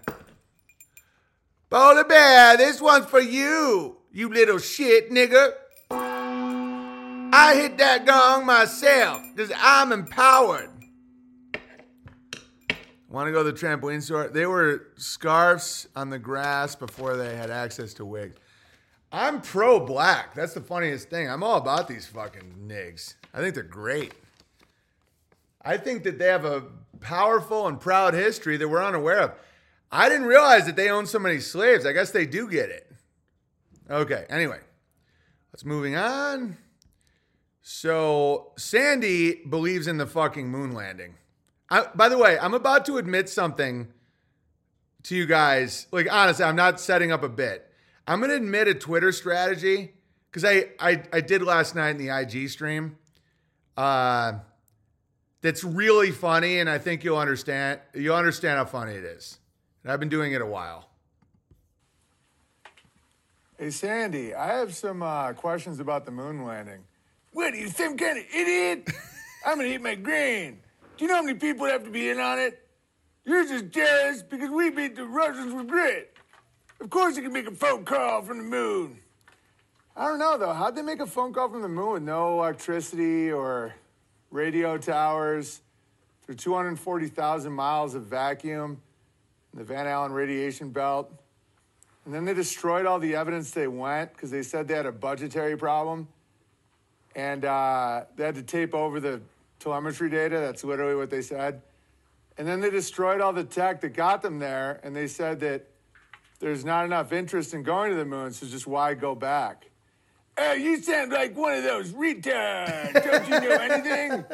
Bowler Bear, this one's for you, you little shit nigga. I hit that gong myself because I'm empowered. Want to go to the trampoline store? They were scarves on the grass before they had access to wigs. I'm pro black. That's the funniest thing. I'm all about these fucking nigs. I think they're great. I think that they have a powerful and proud history that we're unaware of. I didn't realize that they own so many slaves. I guess they do get it. Okay, anyway, let's moving on. So Sandy believes in the fucking moon landing. I, by the way, I'm about to admit something to you guys. Like honestly, I'm not setting up a bit. I'm gonna admit a Twitter strategy because I, I I did last night in the IG stream. Uh, that's really funny, and I think you'll understand. You'll understand how funny it is. And I've been doing it a while. Hey, Sandy, I have some uh, questions about the moon landing. What, are you some kind of idiot? I'm gonna eat my grain. Do you know how many people have to be in on it? You're just jealous because we beat the Russians with grit. Of course you can make a phone call from the moon. I don't know, though. How'd they make a phone call from the moon with no electricity or radio towers through 240,000 miles of vacuum in the Van Allen radiation belt? And then they destroyed all the evidence they went because they said they had a budgetary problem. And uh, they had to tape over the telemetry data. That's literally what they said. And then they destroyed all the tech that got them there. And they said that there's not enough interest in going to the moon, so just why go back? Uh, you sound like one of those retards. Don't you know anything?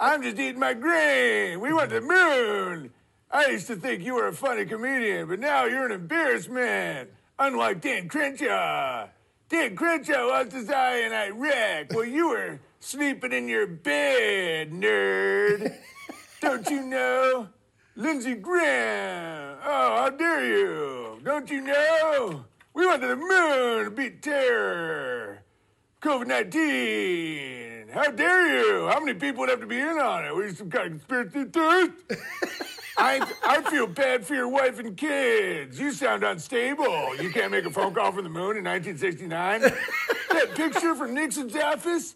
I'm just eating my grain. We went to the moon. I used to think you were a funny comedian, but now you're an embarrassment. Unlike Dan Crenshaw. Dan Crenshaw lost his eye in Iraq while you were sleeping in your bed, nerd. Don't you know? Lindsey Graham. Oh, how dare you? Don't you know? We went to the moon to beat terror. COVID 19. How dare you? How many people would have to be in on it? Were you some kind of conspiracy theorist? I, I feel bad for your wife and kids. You sound unstable. You can't make a phone call from the moon in 1969. that picture from Nixon's office,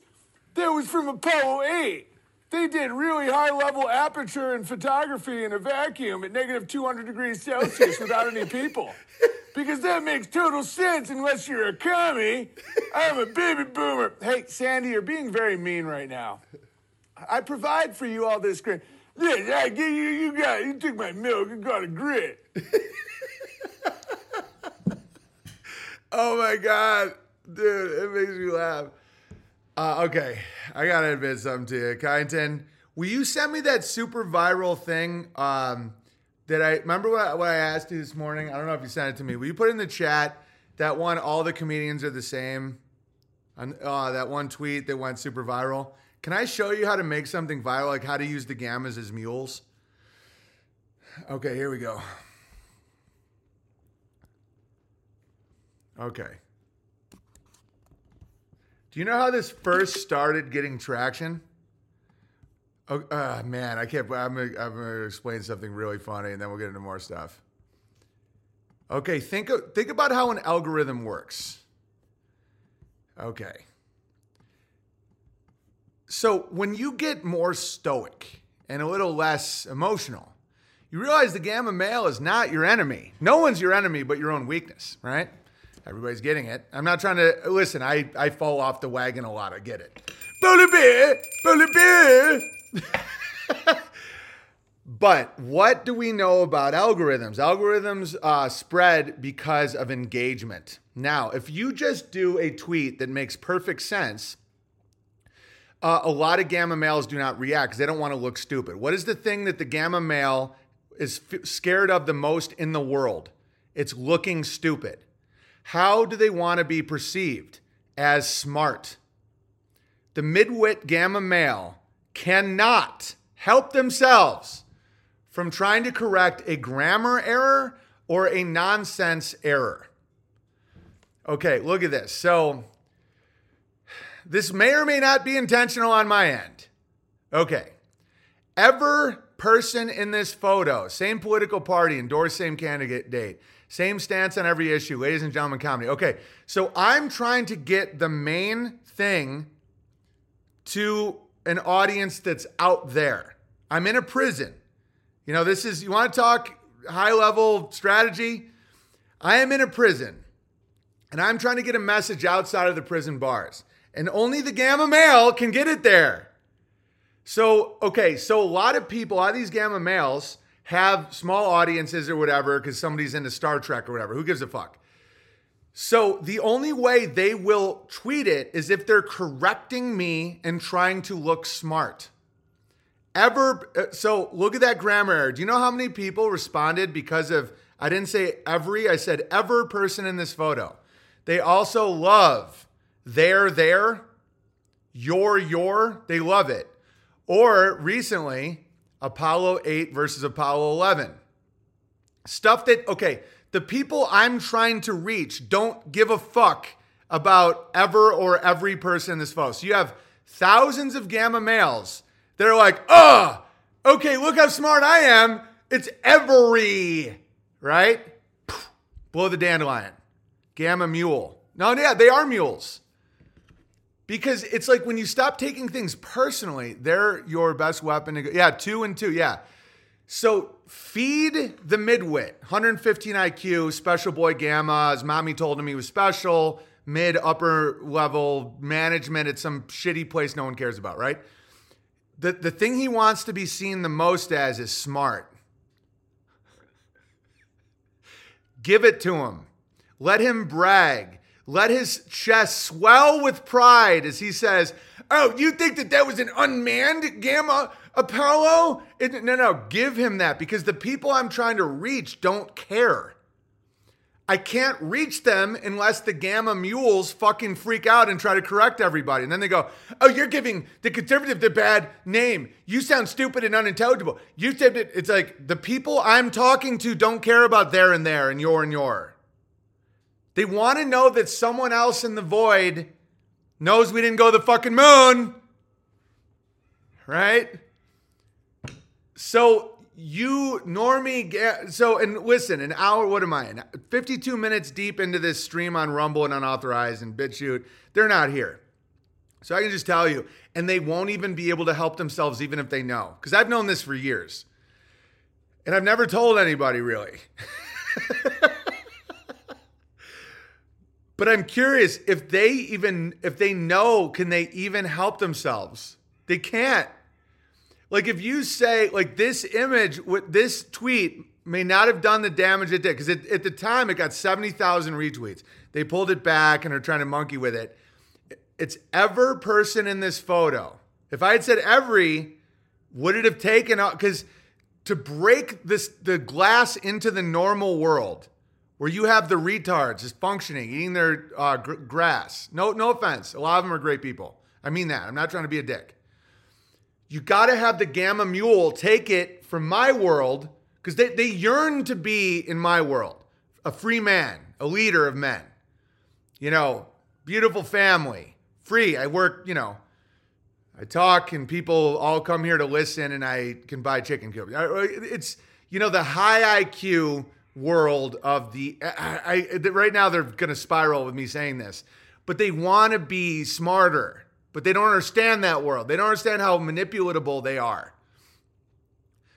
that was from Apollo 8. They did really high level aperture and photography in a vacuum at negative 200 degrees Celsius without any people. Because that makes total sense unless you're a commie. I'm a baby boomer. Hey, Sandy, you're being very mean right now. I provide for you all this great. Yeah, I you, you got, you took my milk and got a grit. Oh my god, dude, it makes me laugh. Uh, okay, I gotta admit something to you, Kyneton. Will you send me that super viral thing? Um, that I remember what I, what I asked you this morning. I don't know if you sent it to me. Will you put in the chat that one? All the comedians are the same. Uh, that one tweet that went super viral. Can I show you how to make something viral, like how to use the gammas as mules? Okay, here we go. Okay. Do you know how this first started getting traction? Oh uh, man, I can't. I'm gonna, I'm gonna explain something really funny, and then we'll get into more stuff. Okay, think think about how an algorithm works. Okay. So when you get more stoic and a little less emotional, you realize the gamma male is not your enemy. No one's your enemy but your own weakness, right? Everybody's getting it. I'm not trying to listen. I, I fall off the wagon a lot. I get it. But what do we know about algorithms? Algorithms uh, spread because of engagement. Now, if you just do a tweet that makes perfect sense, uh, a lot of gamma males do not react because they don't want to look stupid. What is the thing that the gamma male is f- scared of the most in the world? It's looking stupid. How do they want to be perceived? As smart. The midwit gamma male cannot help themselves from trying to correct a grammar error or a nonsense error. Okay, look at this. So, this may or may not be intentional on my end. Okay. Ever person in this photo, same political party, endorse same candidate, same stance on every issue, ladies and gentlemen, comedy. Okay, so I'm trying to get the main thing to an audience that's out there. I'm in a prison. You know, this is, you want to talk high level strategy? I am in a prison and I'm trying to get a message outside of the prison bars, and only the gamma male can get it there. So, okay, so a lot of people, a lot of these gamma males have small audiences or whatever because somebody's into Star Trek or whatever. Who gives a fuck? So, the only way they will tweet it is if they're correcting me and trying to look smart. Ever, uh, so look at that grammar error. Do you know how many people responded because of, I didn't say every, I said ever person in this photo. They also love there, there, your, your. They love it. Or recently, Apollo 8 versus Apollo 11. Stuff that, okay, the people I'm trying to reach don't give a fuck about ever or every person in this photo. So you have thousands of gamma males that are like, oh, okay, look how smart I am. It's every, right? Blow the dandelion. Gamma mule. No, yeah, they are mules. Because it's like when you stop taking things personally, they're your best weapon. To go. Yeah, two and two. Yeah. So feed the midwit, 115 IQ, special boy gamma. His mommy told him he was special, mid upper level management at some shitty place no one cares about, right? The, the thing he wants to be seen the most as is smart. Give it to him. Let him brag. Let his chest swell with pride as he says, Oh, you think that that was an unmanned Gamma Apollo? It, no, no, give him that because the people I'm trying to reach don't care. I can't reach them unless the Gamma Mules fucking freak out and try to correct everybody. And then they go, Oh, you're giving the conservative the bad name. You sound stupid and unintelligible. You said it. It's like the people I'm talking to don't care about there and there and your and your. They want to know that someone else in the void knows we didn't go to the fucking moon. Right? So you normie so and listen, an hour, what am I? 52 minutes deep into this stream on Rumble and unauthorized and BitChute, they're not here. So I can just tell you, and they won't even be able to help themselves even if they know. Because I've known this for years. And I've never told anybody really. But I'm curious if they even if they know can they even help themselves? They can't. Like if you say like this image with this tweet may not have done the damage it did because at the time it got 70,000 retweets. They pulled it back and are trying to monkey with it. It's ever person in this photo. If I had said every, would it have taken out? Because to break this the glass into the normal world, where you have the retards just functioning, eating their uh, gr- grass. No, no offense. A lot of them are great people. I mean that. I'm not trying to be a dick. You got to have the gamma mule take it from my world because they, they yearn to be in my world, a free man, a leader of men. You know, beautiful family, free. I work, you know, I talk and people all come here to listen and I can buy chicken. It's, you know, the high IQ world of the I, I right now they're going to spiral with me saying this but they want to be smarter but they don't understand that world. They don't understand how manipulatable they are.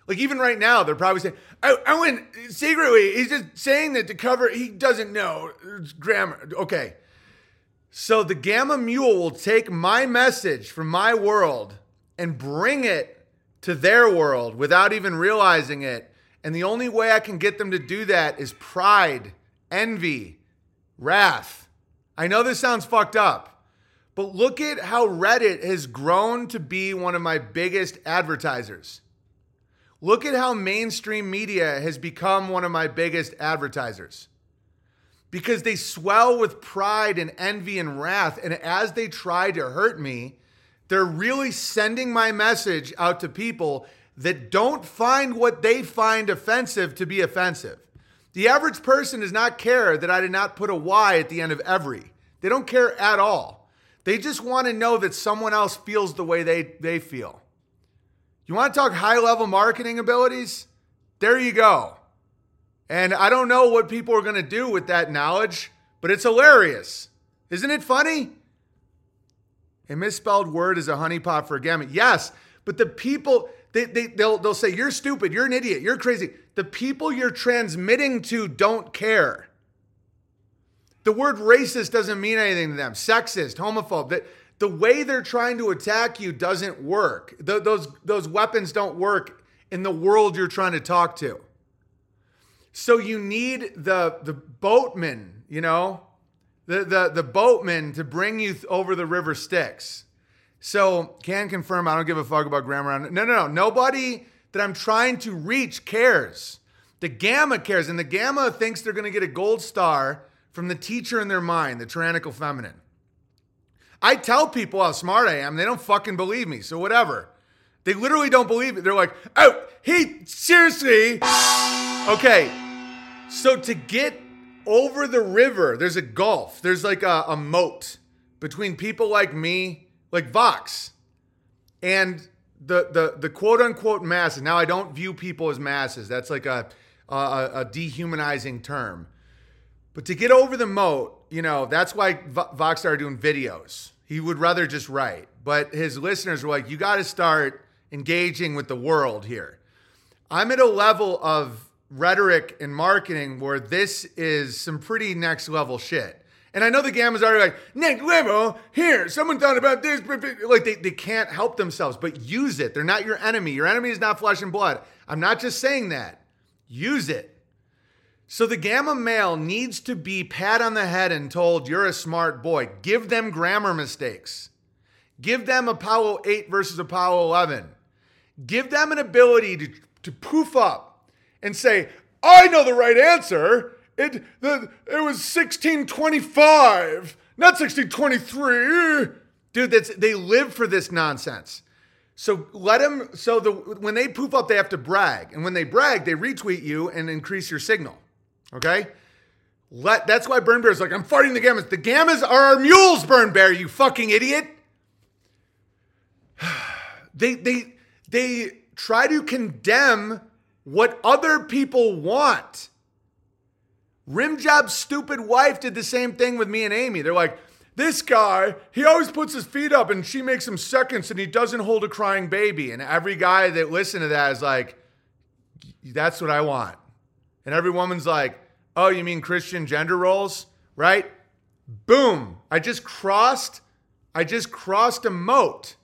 Like even right now they're probably saying I, I went secretly he's just saying that to cover he doesn't know grammar okay. So the gamma mule will take my message from my world and bring it to their world without even realizing it and the only way I can get them to do that is pride, envy, wrath. I know this sounds fucked up, but look at how Reddit has grown to be one of my biggest advertisers. Look at how mainstream media has become one of my biggest advertisers. because they swell with pride and envy and wrath. And as they try to hurt me, they're really sending my message out to people that don't find what they find offensive to be offensive. The average person does not care that I did not put a Y at the end of every. They don't care at all. They just want to know that someone else feels the way they, they feel. You want to talk high level marketing abilities? There you go. And I don't know what people are going to do with that knowledge, but it's hilarious. Isn't it funny? A misspelled word is a honeypot for a gamut. Yes, but the people, they, they, they'll, they'll say, You're stupid, you're an idiot, you're crazy. The people you're transmitting to don't care. The word racist doesn't mean anything to them. Sexist, homophobe. That the way they're trying to attack you doesn't work. Th- those, those weapons don't work in the world you're trying to talk to. So you need the the boatman, you know, the the the boatman to bring you th- over the river Styx. So can confirm I don't give a fuck about grammar. No, no, no. Nobody that I'm trying to reach cares. The gamma cares, and the gamma thinks they're going to get a gold star from the teacher in their mind, the tyrannical feminine. I tell people how smart I am. They don't fucking believe me. So whatever. They literally don't believe it. They're like, oh, he seriously. Okay. So to get over the river, there's a gulf. There's like a, a moat between people like me, like Vox, and the the the quote unquote masses. Now I don't view people as masses. That's like a a, a dehumanizing term. But to get over the moat, you know, that's why Vox started doing videos. He would rather just write. But his listeners were like, you got to start engaging with the world here. I'm at a level of rhetoric and marketing where this is some pretty next level shit. And I know the Gammas are like, next level, here, someone thought about this. Like they, they can't help themselves, but use it. They're not your enemy. Your enemy is not flesh and blood. I'm not just saying that. Use it. So the Gamma male needs to be pat on the head and told, you're a smart boy. Give them grammar mistakes. Give them Apollo 8 versus Apollo 11. Give them an ability to, to poof up and say, I know the right answer. It, the, it was 1625, not 1623. Dude, that's, they live for this nonsense. So let them, so the, when they poof up, they have to brag. And when they brag, they retweet you and increase your signal. Okay? Let, that's why Burn Bear is like, I'm fighting the Gammas. The Gammas are our mules, Burn Bear, you fucking idiot. they, they, they try to condemn what other people want. Rimjob's stupid wife did the same thing with me and Amy. They're like, this guy, he always puts his feet up and she makes him seconds and he doesn't hold a crying baby. And every guy that listened to that is like, that's what I want. And every woman's like, oh, you mean Christian gender roles? Right? Boom. I just crossed, I just crossed a moat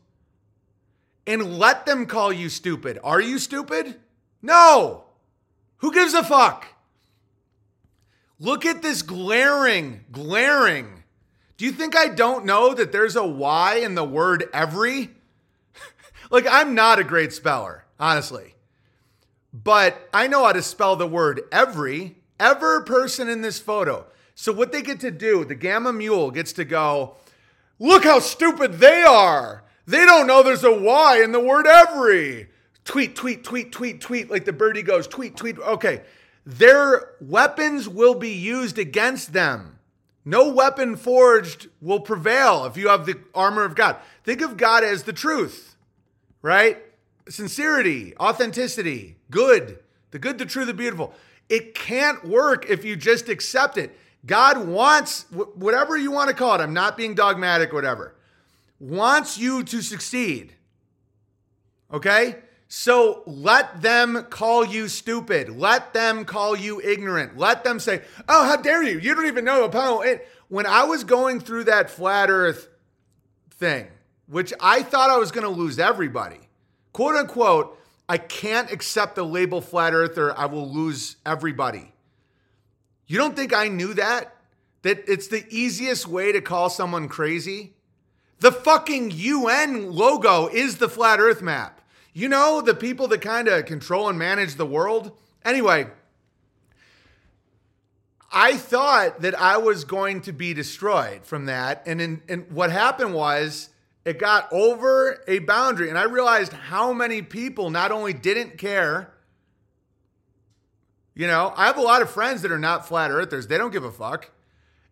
and let them call you stupid. Are you stupid? No. Who gives a fuck? Look at this glaring, glaring. Do you think I don't know that there's a Y in the word every? like, I'm not a great speller, honestly. But I know how to spell the word every, ever person in this photo. So, what they get to do, the Gamma Mule gets to go, look how stupid they are. They don't know there's a Y in the word every. Tweet, tweet, tweet, tweet, tweet, like the birdie goes, tweet, tweet. Okay. Their weapons will be used against them. No weapon forged will prevail if you have the armor of God. Think of God as the truth, right? Sincerity, authenticity, good, the good, the true, the beautiful. It can't work if you just accept it. God wants, whatever you want to call it, I'm not being dogmatic, whatever wants you to succeed. Okay? So let them call you stupid. Let them call you ignorant. Let them say, oh, how dare you? You don't even know Apollo 8. When I was going through that flat earth thing, which I thought I was going to lose everybody, quote unquote, I can't accept the label flat earther. I will lose everybody. You don't think I knew that? That it's the easiest way to call someone crazy? The fucking UN logo is the flat earth map. You know, the people that kind of control and manage the world? Anyway, I thought that I was going to be destroyed from that. And, in, and what happened was it got over a boundary. And I realized how many people not only didn't care, you know, I have a lot of friends that are not flat earthers, they don't give a fuck.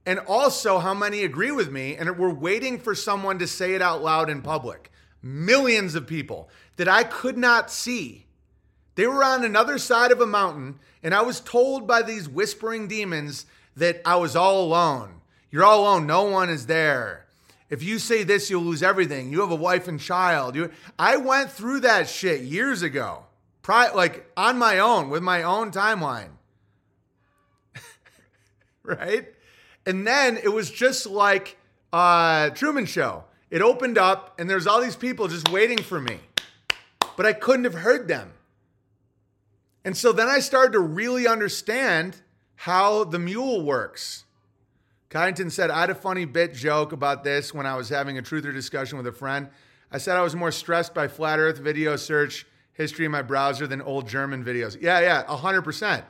And also how many agree with me and we're waiting for someone to say it out loud in public. Millions of people that I could not see. They were on another side of a mountain, and I was told by these whispering demons that I was all alone. You're all alone. No one is there. If you say this, you'll lose everything. You have a wife and child. You, I went through that shit years ago, pri- like on my own with my own timeline. right? And then it was just like uh, Truman Show. It opened up, and there's all these people just waiting for me, but I couldn't have heard them. And so then I started to really understand how the mule works. Kyneton said, I had a funny bit joke about this when I was having a truther discussion with a friend. I said I was more stressed by flat earth video search history in my browser than old German videos. Yeah, yeah, 100%.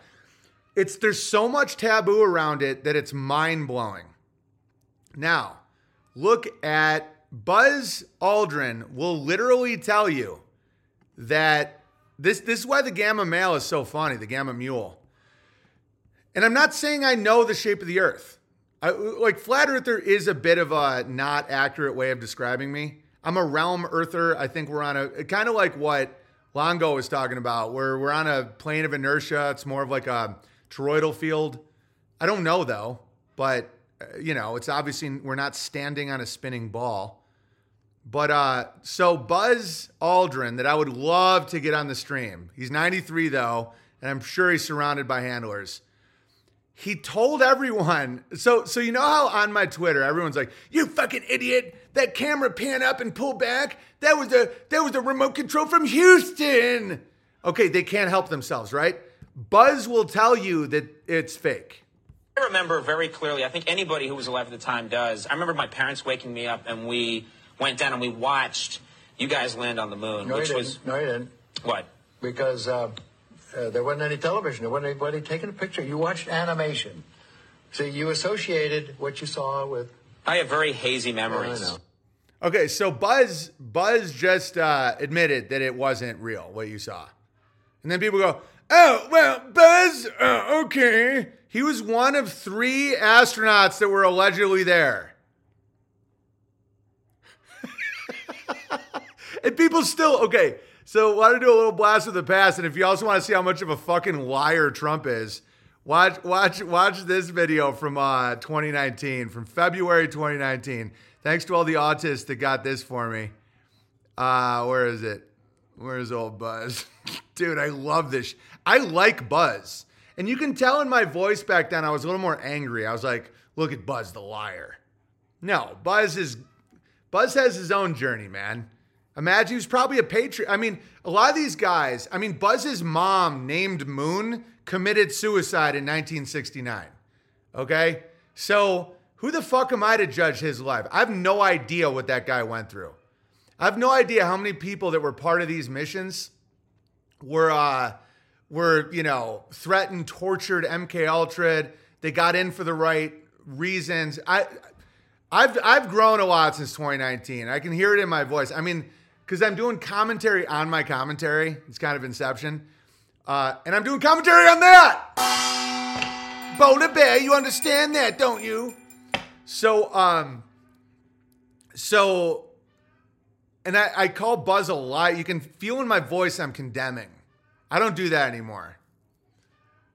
It's there's so much taboo around it that it's mind-blowing. Now, look at Buzz Aldrin will literally tell you that this this is why the gamma male is so funny, the gamma mule. And I'm not saying I know the shape of the earth. I, like flat earther is a bit of a not accurate way of describing me. I'm a realm earther. I think we're on a kind of like what Longo was talking about, where we're on a plane of inertia. It's more of like a toroidal field. I don't know though, but uh, you know, it's obviously we're not standing on a spinning ball. But uh, so Buzz Aldrin, that I would love to get on the stream. He's 93 though, and I'm sure he's surrounded by handlers. He told everyone. So so you know how on my Twitter everyone's like, "You fucking idiot! That camera pan up and pull back. That was a that was a remote control from Houston." Okay, they can't help themselves, right? Buzz will tell you that it's fake. I remember very clearly. I think anybody who was alive at the time does. I remember my parents waking me up and we went down and we watched you guys land on the moon, no, which you was didn't. no, you didn't. What? Because uh, uh, there wasn't any television. There wasn't anybody taking a picture. You watched animation. See, you associated what you saw with. I have very hazy memories. I know. Okay, so Buzz Buzz just uh, admitted that it wasn't real what you saw, and then people go, "Oh, well, Buzz, uh, okay." He was one of three astronauts that were allegedly there. And people still okay. So want to do a little blast of the past, and if you also want to see how much of a fucking liar Trump is, watch watch watch this video from uh, 2019, from February 2019. Thanks to all the autists that got this for me. Uh, where is it? Where's old Buzz? Dude, I love this. I like Buzz. And you can tell in my voice back then, I was a little more angry. I was like, look at Buzz the liar. No, Buzz is Buzz has his own journey, man. Imagine he was probably a patriot. I mean, a lot of these guys, I mean, Buzz's mom, named Moon, committed suicide in 1969. Okay? So, who the fuck am I to judge his life? I have no idea what that guy went through. I have no idea how many people that were part of these missions were, uh, were you know, threatened, tortured, MK Ultra. They got in for the right reasons. I, I've I've grown a lot since 2019. I can hear it in my voice. I mean, because I'm doing commentary on my commentary. It's kind of Inception. Uh, and I'm doing commentary on that. Bear, you understand that, don't you? So, um, so, and I, I call Buzz a lot. You can feel in my voice I'm condemning. I don't do that anymore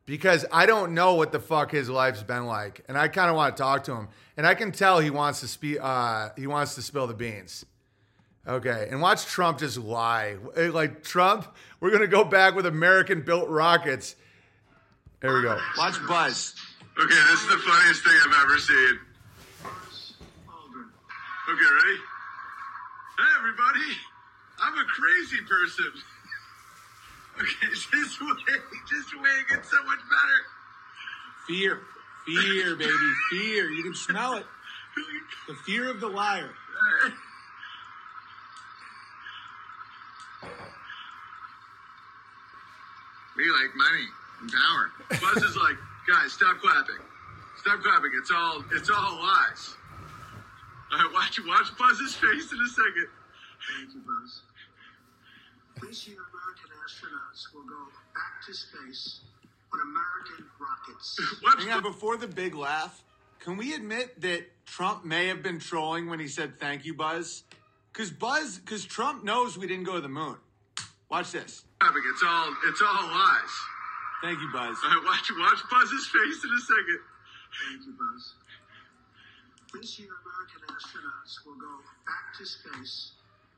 because I don't know what the fuck his life's been like, and I kind of want to talk to him, and I can tell he wants to speak. Uh, he wants to spill the beans. Okay, and watch Trump just lie. Like Trump, we're gonna go back with American-built rockets. There we go. Watch Buzz. Okay, this is the funniest thing I've ever seen. Okay, ready? Hey, everybody. I'm a crazy person. Okay, just wait, just wait. It's so much better. Fear. Fear, baby. Fear. You can smell it. The fear of the liar. We like money and power. Buzz is like, guys, stop clapping. Stop clapping. It's all it's all lies. All right, watch watch Buzz's face in a second. Thank you, Buzz. This year, American astronauts will go back to space on American rockets. Watch Hang on, before the big laugh, can we admit that Trump may have been trolling when he said thank you, Buzz? Because Buzz, because Trump knows we didn't go to the moon. Watch this. clapping. It's all it's all lies. Thank you, Buzz. All right, watch watch Buzz's face in a second. Thank you, Buzz. This year, American astronauts will go back to space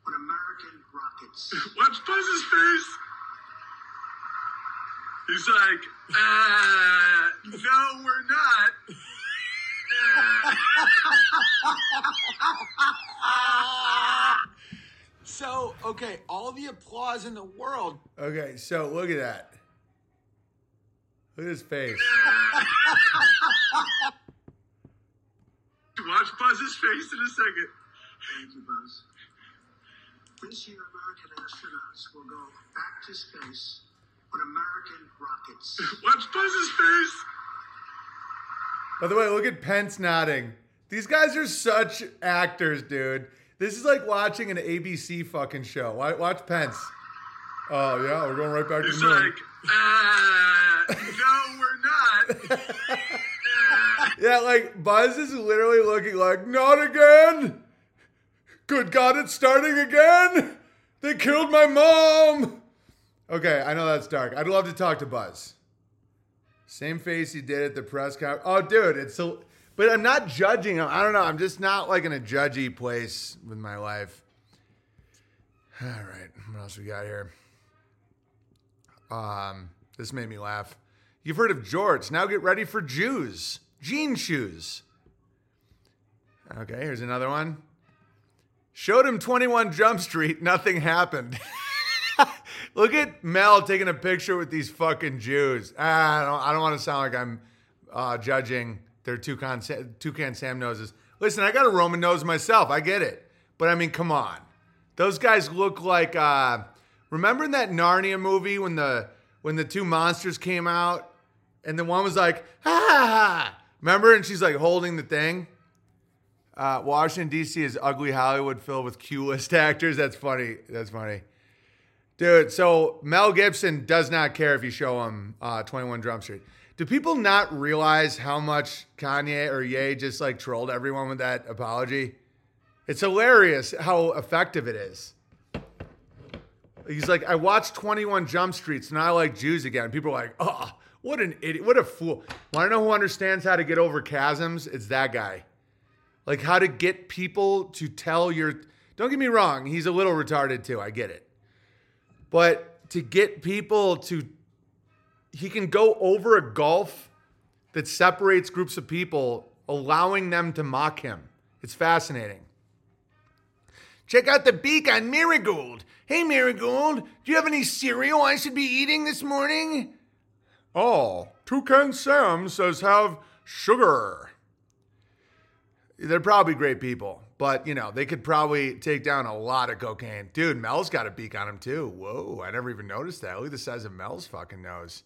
on American rockets. Watch Buzz's face. He's like, uh, no, we're not. So, okay, all the applause in the world. Okay, so look at that. Look at his face. Watch Buzz's face in a second. Thank you, Buzz. This year, American astronauts will go back to space on American rockets. Watch Buzz's face. By the way, look at Pence nodding. These guys are such actors, dude. This is like watching an ABC fucking show. Watch Pence. Oh yeah, we're going right back to the like, uh, no, we're not. Yeah, like Buzz is literally looking like, not again. Good God, it's starting again. They killed my mom. Okay, I know that's dark. I'd love to talk to Buzz. Same face he did at the press conference. Oh, dude, it's so. But I'm not judging him. I don't know. I'm just not like in a judgy place with my life. All right, what else we got here? Um, this made me laugh. You've heard of jorts. Now get ready for Jews. Jean shoes. Okay, here's another one. Showed him 21 Jump Street. Nothing happened. Look at Mel taking a picture with these fucking Jews. Ah, I don't, I don't want to sound like I'm uh, judging their toucan, toucan Sam noses. Listen, I got a Roman nose myself. I get it. But I mean, come on. Those guys look like. Uh, remember in that Narnia movie when the when the two monsters came out, and the one was like, ah, remember? And she's like holding the thing. Uh, Washington D.C. is ugly Hollywood filled with Q-list actors. That's funny. That's funny, dude. So Mel Gibson does not care if you show him uh, 21 Jump Street. Do people not realize how much Kanye or Ye just like trolled everyone with that apology? It's hilarious how effective it is. He's like, I watched 21 Jump Streets and I like Jews again. People are like, oh, what an idiot. What a fool. Want to know who understands how to get over chasms? It's that guy. Like how to get people to tell your. Don't get me wrong, he's a little retarded too. I get it. But to get people to. He can go over a gulf that separates groups of people, allowing them to mock him. It's fascinating. Check out the beak on Marigold. Hey, Marigold, do you have any cereal I should be eating this morning? Oh, Toucan Sam says have sugar. They're probably great people, but you know, they could probably take down a lot of cocaine. Dude, Mel's got a beak on him too. Whoa, I never even noticed that. Look at the size of Mel's fucking nose.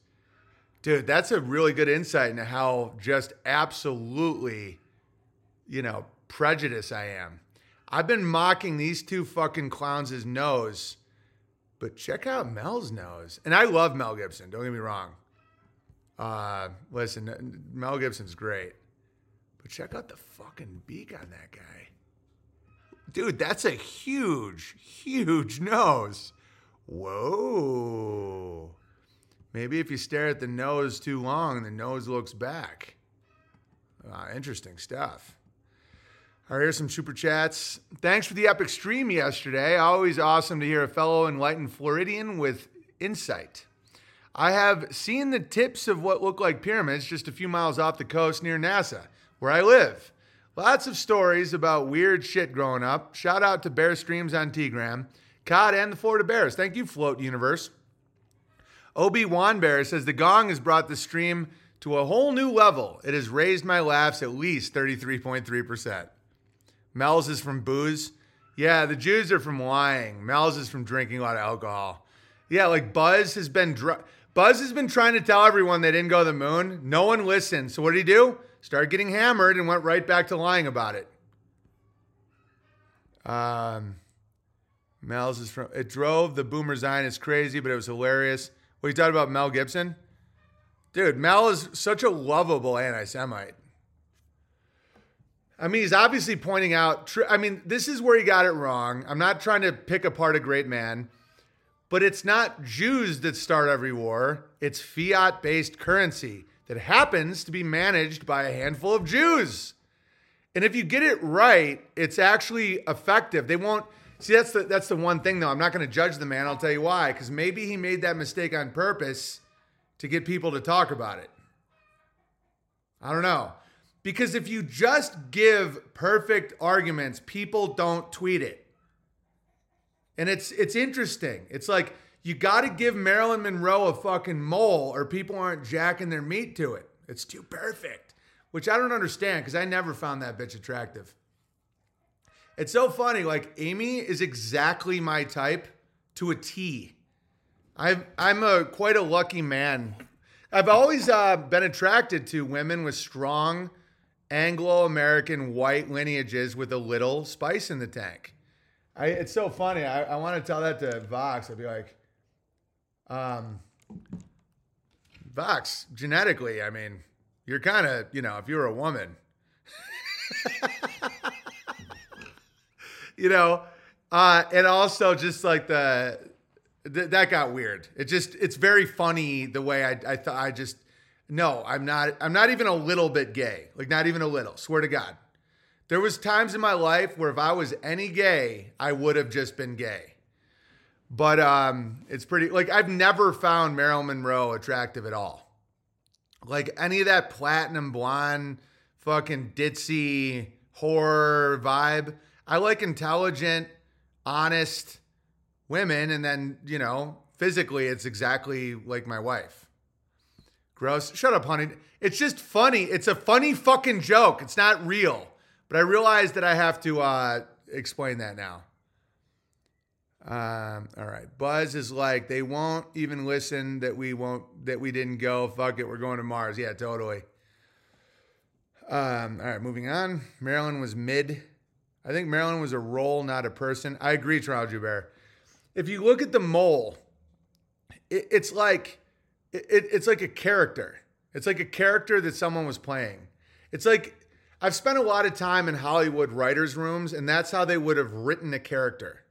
Dude, that's a really good insight into how just absolutely, you know, prejudice I am. I've been mocking these two fucking clowns' nose, but check out Mel's nose. And I love Mel Gibson, don't get me wrong. Uh, listen, Mel Gibson's great. But check out the fucking beak on that guy. Dude, that's a huge, huge nose. Whoa. Maybe if you stare at the nose too long, the nose looks back. Uh, interesting stuff. All right, here's some super chats. Thanks for the epic stream yesterday. Always awesome to hear a fellow enlightened Floridian with insight. I have seen the tips of what look like pyramids just a few miles off the coast near NASA, where I live. Lots of stories about weird shit growing up. Shout out to Bear Streams on T-Gram, COD, and the Florida Bears. Thank you, Float Universe. Obi Wan Bear says the gong has brought the stream to a whole new level. It has raised my laughs at least 33.3%. Mel's is from booze. Yeah, the Jews are from lying. Mel's is from drinking a lot of alcohol. Yeah, like Buzz has been dr- Buzz has been trying to tell everyone they didn't go to the moon. No one listened. So what did he do? Started getting hammered and went right back to lying about it. Um, Mel's is from. It drove the boomer Zionist crazy, but it was hilarious. What you talking about, Mel Gibson? Dude, Mel is such a lovable anti-Semite. I mean, he's obviously pointing out. Tr- I mean, this is where he got it wrong. I'm not trying to pick apart a great man, but it's not Jews that start every war. It's fiat-based currency that happens to be managed by a handful of Jews. And if you get it right, it's actually effective. They won't see that's the that's the one thing though. I'm not going to judge the man. I'll tell you why. Because maybe he made that mistake on purpose to get people to talk about it. I don't know. Because if you just give perfect arguments, people don't tweet it. And it's it's interesting. It's like you got to give Marilyn Monroe a fucking mole or people aren't jacking their meat to it. It's too perfect, which I don't understand because I never found that bitch attractive. It's so funny. Like Amy is exactly my type to a T. I'm I'm a quite a lucky man. I've always uh, been attracted to women with strong Anglo-American white lineages with a little spice in the tank. I, it's so funny. I, I want to tell that to Vox. I'd be like, um, Vox, genetically, I mean, you're kind of, you know, if you're a woman, you know, uh, and also just like the, th- that got weird. It just, it's very funny the way I, I thought, I just, no, I'm not, I'm not even a little bit gay. Like, not even a little, swear to God. There was times in my life where if I was any gay, I would have just been gay. But um, it's pretty like I've never found Marilyn Monroe attractive at all. Like any of that platinum blonde, fucking ditzy horror vibe. I like intelligent, honest women, and then you know physically, it's exactly like my wife. Gross. Shut up, honey. It's just funny. It's a funny fucking joke. It's not real. But I realize that I have to uh, explain that now. Um, all right. Buzz is like, they won't even listen that we won't that we didn't go. Fuck it, we're going to Mars. Yeah, totally. Um, all right, moving on. Marilyn was mid. I think Marilyn was a role, not a person. I agree, Toronto Joubert. If you look at the mole, it, it's like it, it's like a character. It's like a character that someone was playing. It's like I've spent a lot of time in Hollywood writers' rooms, and that's how they would have written a character.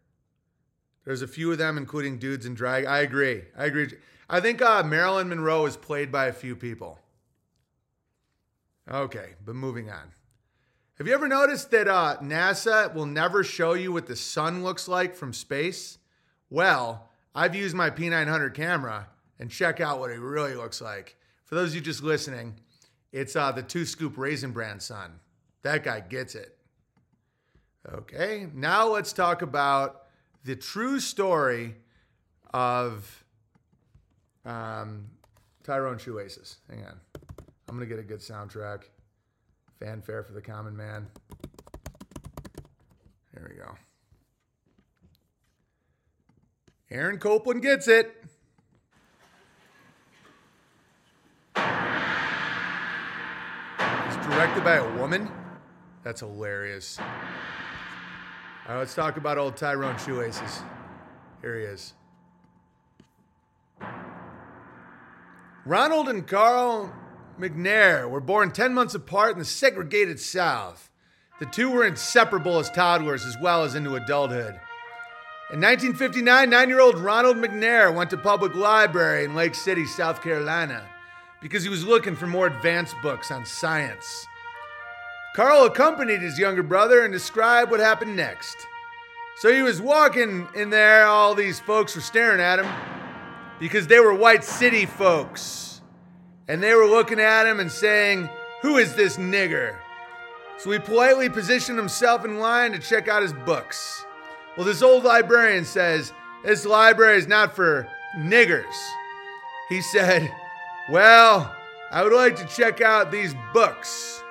There's a few of them, including dudes in drag. I agree. I agree. I think uh, Marilyn Monroe is played by a few people. Okay, but moving on. Have you ever noticed that uh, NASA will never show you what the sun looks like from space? Well, I've used my P900 camera and check out what it really looks like. For those of you just listening, it's uh, the two scoop raisin bran sun. That guy gets it. Okay, now let's talk about the true story of um, Tyrone Shoelaces. Hang on. I'm going to get a good soundtrack. Fanfare for the common man. Here we go. Aaron Copland gets it. It's directed by a woman. That's hilarious. All right, let's talk about old Tyrone Shoelaces. Here he is. Ronald and Carl McNair were born 10 months apart in the segregated South. The two were inseparable as toddlers as well as into adulthood. In 1959, nine year old Ronald McNair went to public library in Lake City, South Carolina, because he was looking for more advanced books on science. Carl accompanied his younger brother and described what happened next. So he was walking in there, all these folks were staring at him because they were white city folks. And they were looking at him and saying, Who is this nigger? So he politely positioned himself in line to check out his books. Well, this old librarian says, This library is not for niggers. He said, Well, I would like to check out these books.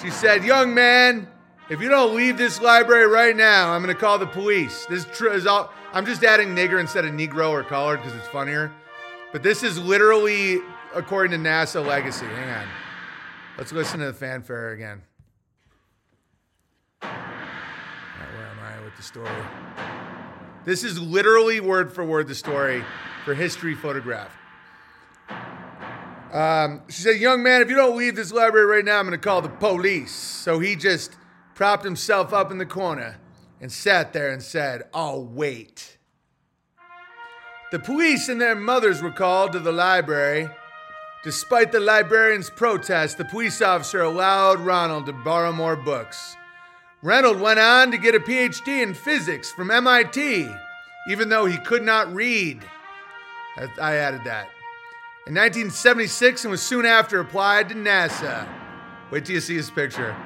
She said, Young man, if you don't leave this library right now, I'm going to call the police. This is all. I'm just adding nigger instead of Negro or colored because it's funnier. But this is literally according to NASA legacy. Hang on. Let's listen to the fanfare again. Right, where am I with the story? This is literally word for word the story for History Photograph. Um, she said, Young man, if you don't leave this library right now, I'm going to call the police. So he just propped himself up in the corner and sat there and said, I'll wait. The police and their mothers were called to the library. Despite the librarian's protest, the police officer allowed Ronald to borrow more books. Reynolds went on to get a PhD in physics from MIT, even though he could not read. I- I added that. In 1976, and was soon after applied to NASA. Wait till you see his picture.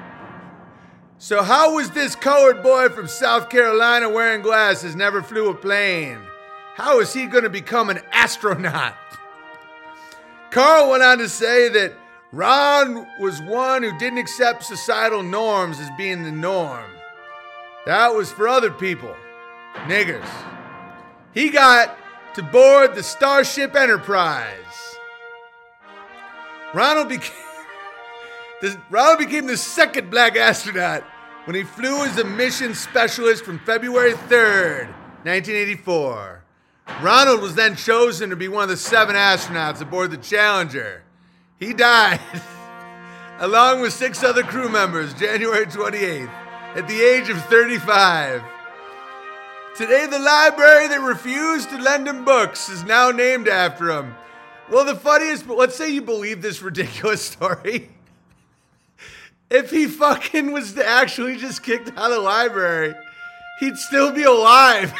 So, how was this colored boy from South Carolina wearing glasses never flew a plane? How is he going to become an astronaut? Carl went on to say that Ron was one who didn't accept societal norms as being the norm. That was for other people, niggers. He got to board the Starship Enterprise. Ronald became, the, Ronald became the second black astronaut when he flew as a mission specialist from February 3rd, 1984. Ronald was then chosen to be one of the seven astronauts aboard the Challenger. He died, along with six other crew members, January 28th, at the age of 35. Today, the library that refused to lend him books is now named after him. Well, the funniest, let's say you believe this ridiculous story. If he fucking was actually just kicked out of the library, he'd still be alive.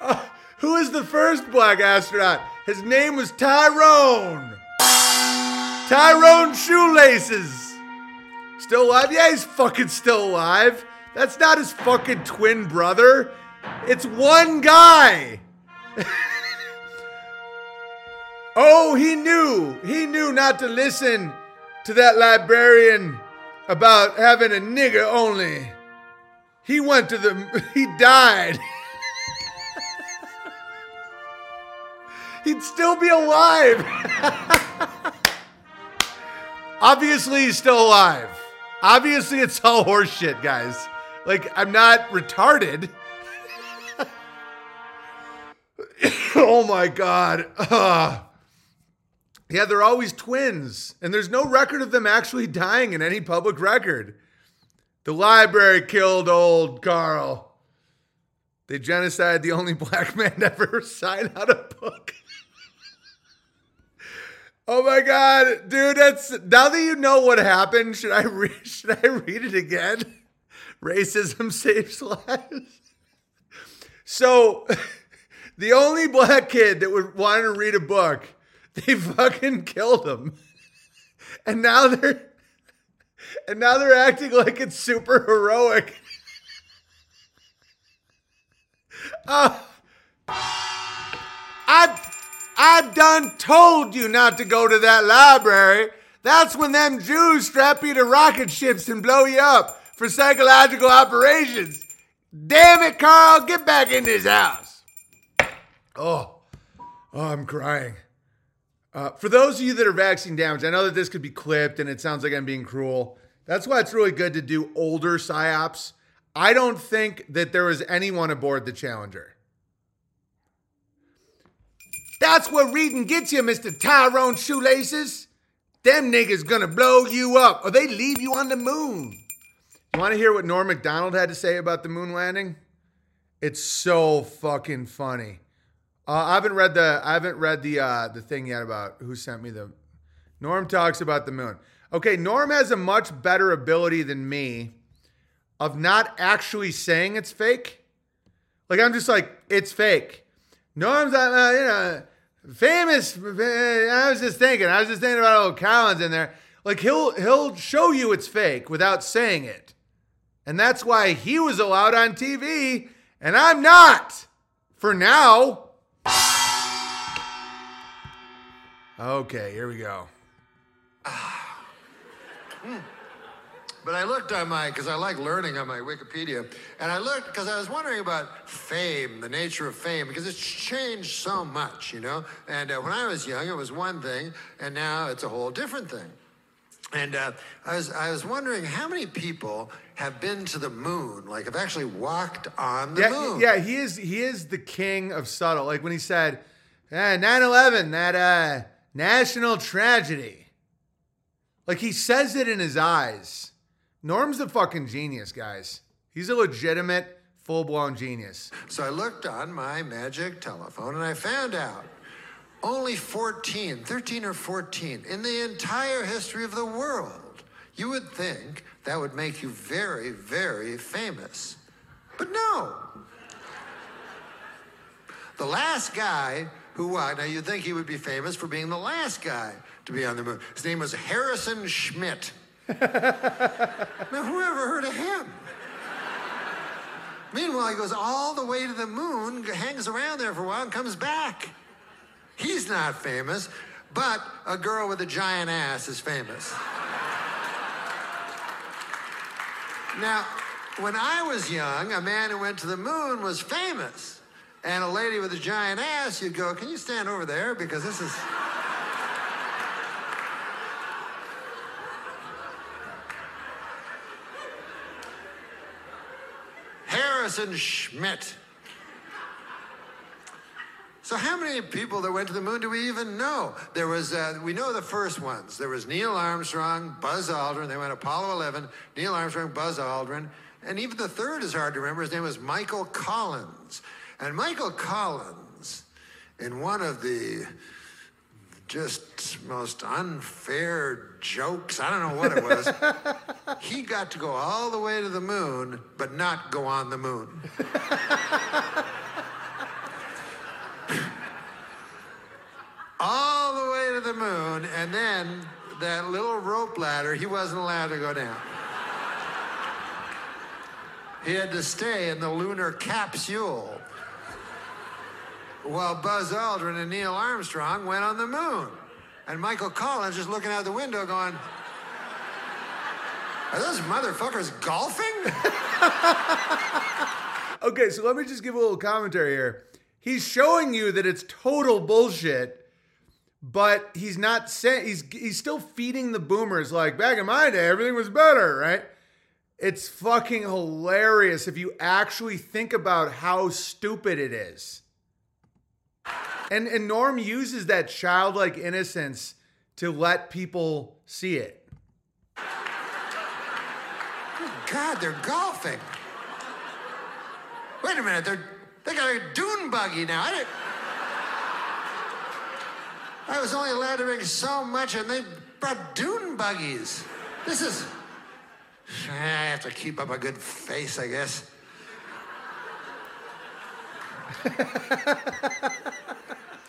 Uh, who is the first black astronaut? His name was Tyrone. Tyrone Shoelaces. Still alive? Yeah, he's fucking still alive. That's not his fucking twin brother. It's one guy. oh, he knew. He knew not to listen to that librarian about having a nigger only. He went to the. He died. He'd still be alive. Obviously, he's still alive. Obviously, it's all horseshit, guys. Like, I'm not retarded. oh my God. Ugh. Yeah, they're always twins, and there's no record of them actually dying in any public record. The library killed old Carl. They genocided the only black man to ever sign out a book. oh my god, dude! That's now that you know what happened. Should I re- should I read it again? Racism saves lives. So, the only black kid that would want to read a book, they fucking killed him, and now they're and now they're acting like it's super heroic. Uh, I, I done told you not to go to that library. That's when them Jews strap you to rocket ships and blow you up for psychological operations. Damn it, Carl, get back in this house. Oh, oh I'm crying. Uh, for those of you that are vaccine damaged, I know that this could be clipped and it sounds like I'm being cruel. That's why it's really good to do older psyops. I don't think that there was anyone aboard the Challenger. That's what reading gets you, Mr. Tyrone Shoelaces. Them niggas gonna blow you up or they leave you on the moon. You wanna hear what Norm Macdonald had to say about the moon landing? It's so fucking funny. Uh, I haven't read the I haven't read the uh, the thing yet about who sent me the. Norm talks about the moon. Okay, Norm has a much better ability than me of not actually saying it's fake. Like I'm just like it's fake. Norm's uh, you know famous. I was just thinking. I was just thinking about old Collins in there. Like he'll he'll show you it's fake without saying it, and that's why he was allowed on TV and I'm not for now. Okay, here we go. But I looked on my, because I like learning on my Wikipedia, and I looked because I was wondering about fame, the nature of fame, because it's changed so much, you know? And uh, when I was young, it was one thing, and now it's a whole different thing. And uh, I, was, I was wondering how many people have been to the moon, like have actually walked on the Yeah, moon. yeah, he is he is the king of subtle. Like when he said, eh, 9/11, that uh, national tragedy. Like he says it in his eyes. Norm's a fucking genius, guys. He's a legitimate, full blown genius. So I looked on my magic telephone and I found out only 14, 13 or 14 in the entire history of the world. You would think that would make you very, very famous. But no. The last guy who walked, now you'd think he would be famous for being the last guy to be on the moon. His name was Harrison Schmitt. now, who ever heard of him? Meanwhile, he goes all the way to the moon, hangs around there for a while, and comes back. He's not famous, but a girl with a giant ass is famous. now, when I was young, a man who went to the moon was famous. And a lady with a giant ass, you'd go, Can you stand over there? Because this is. Harrison Schmitt. So, how many people that went to the moon do we even know? There was, uh, we know the first ones. There was Neil Armstrong, Buzz Aldrin. They went Apollo 11, Neil Armstrong, Buzz Aldrin. And even the third is hard to remember. His name was Michael Collins. And Michael Collins, in one of the just most unfair jokes, I don't know what it was, he got to go all the way to the moon, but not go on the moon. all the way to the moon, and then that little rope ladder, he wasn't allowed to go down. He had to stay in the lunar capsule while Buzz Aldrin and Neil Armstrong went on the moon. And Michael Collins just looking out the window going, Are those motherfuckers golfing? Okay, so let me just give a little commentary here. He's showing you that it's total bullshit, but he's not saying he's he's still feeding the boomers like back in my day everything was better, right? It's fucking hilarious if you actually think about how stupid it is. And and Norm uses that childlike innocence to let people see it. God, they're golfing. Wait a minute, they're they got a dune buggy now. I, I was only allowed to bring so much, and they brought dune buggies. This is. I have to keep up a good face, I guess.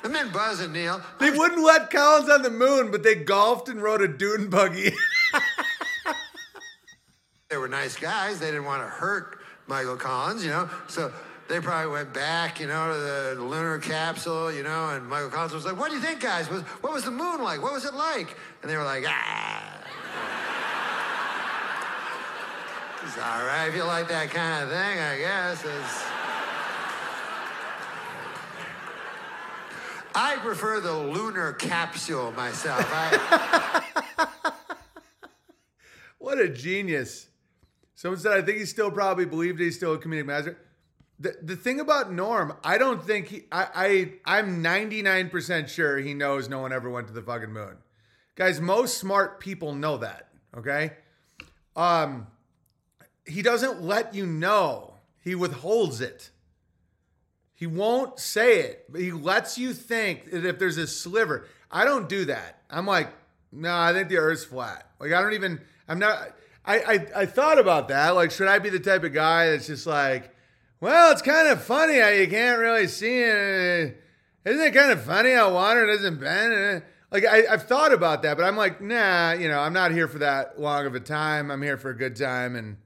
And then Buzz and Neil. They wouldn't let Collins on the moon, but they golfed and rode a dune buggy. They were nice guys. They didn't want to hurt Michael Collins, you know. So they probably went back, you know, to the lunar capsule, you know. And Michael Collins was like, "What do you think, guys? Was what was the moon like? What was it like?" And they were like, "Ah." It's all right if you like that kind of thing, I guess. It's... I prefer the lunar capsule myself. I... What a genius. Someone said, I think he still probably believed he's still a comedic master. The, the thing about Norm, I don't think he, I, I, I'm 99% sure he knows no one ever went to the fucking moon. Guys, most smart people know that, okay? Um, he doesn't let you know. He withholds it. He won't say it, but he lets you think that if there's a sliver. I don't do that. I'm like, no, I think the Earth's flat. Like I don't even. I'm not. I I, I thought about that. Like, should I be the type of guy that's just like, well, it's kind of funny how you can't really see it. Isn't it kind of funny how water doesn't bend? Like I, I've thought about that, but I'm like, nah. You know, I'm not here for that long of a time. I'm here for a good time, and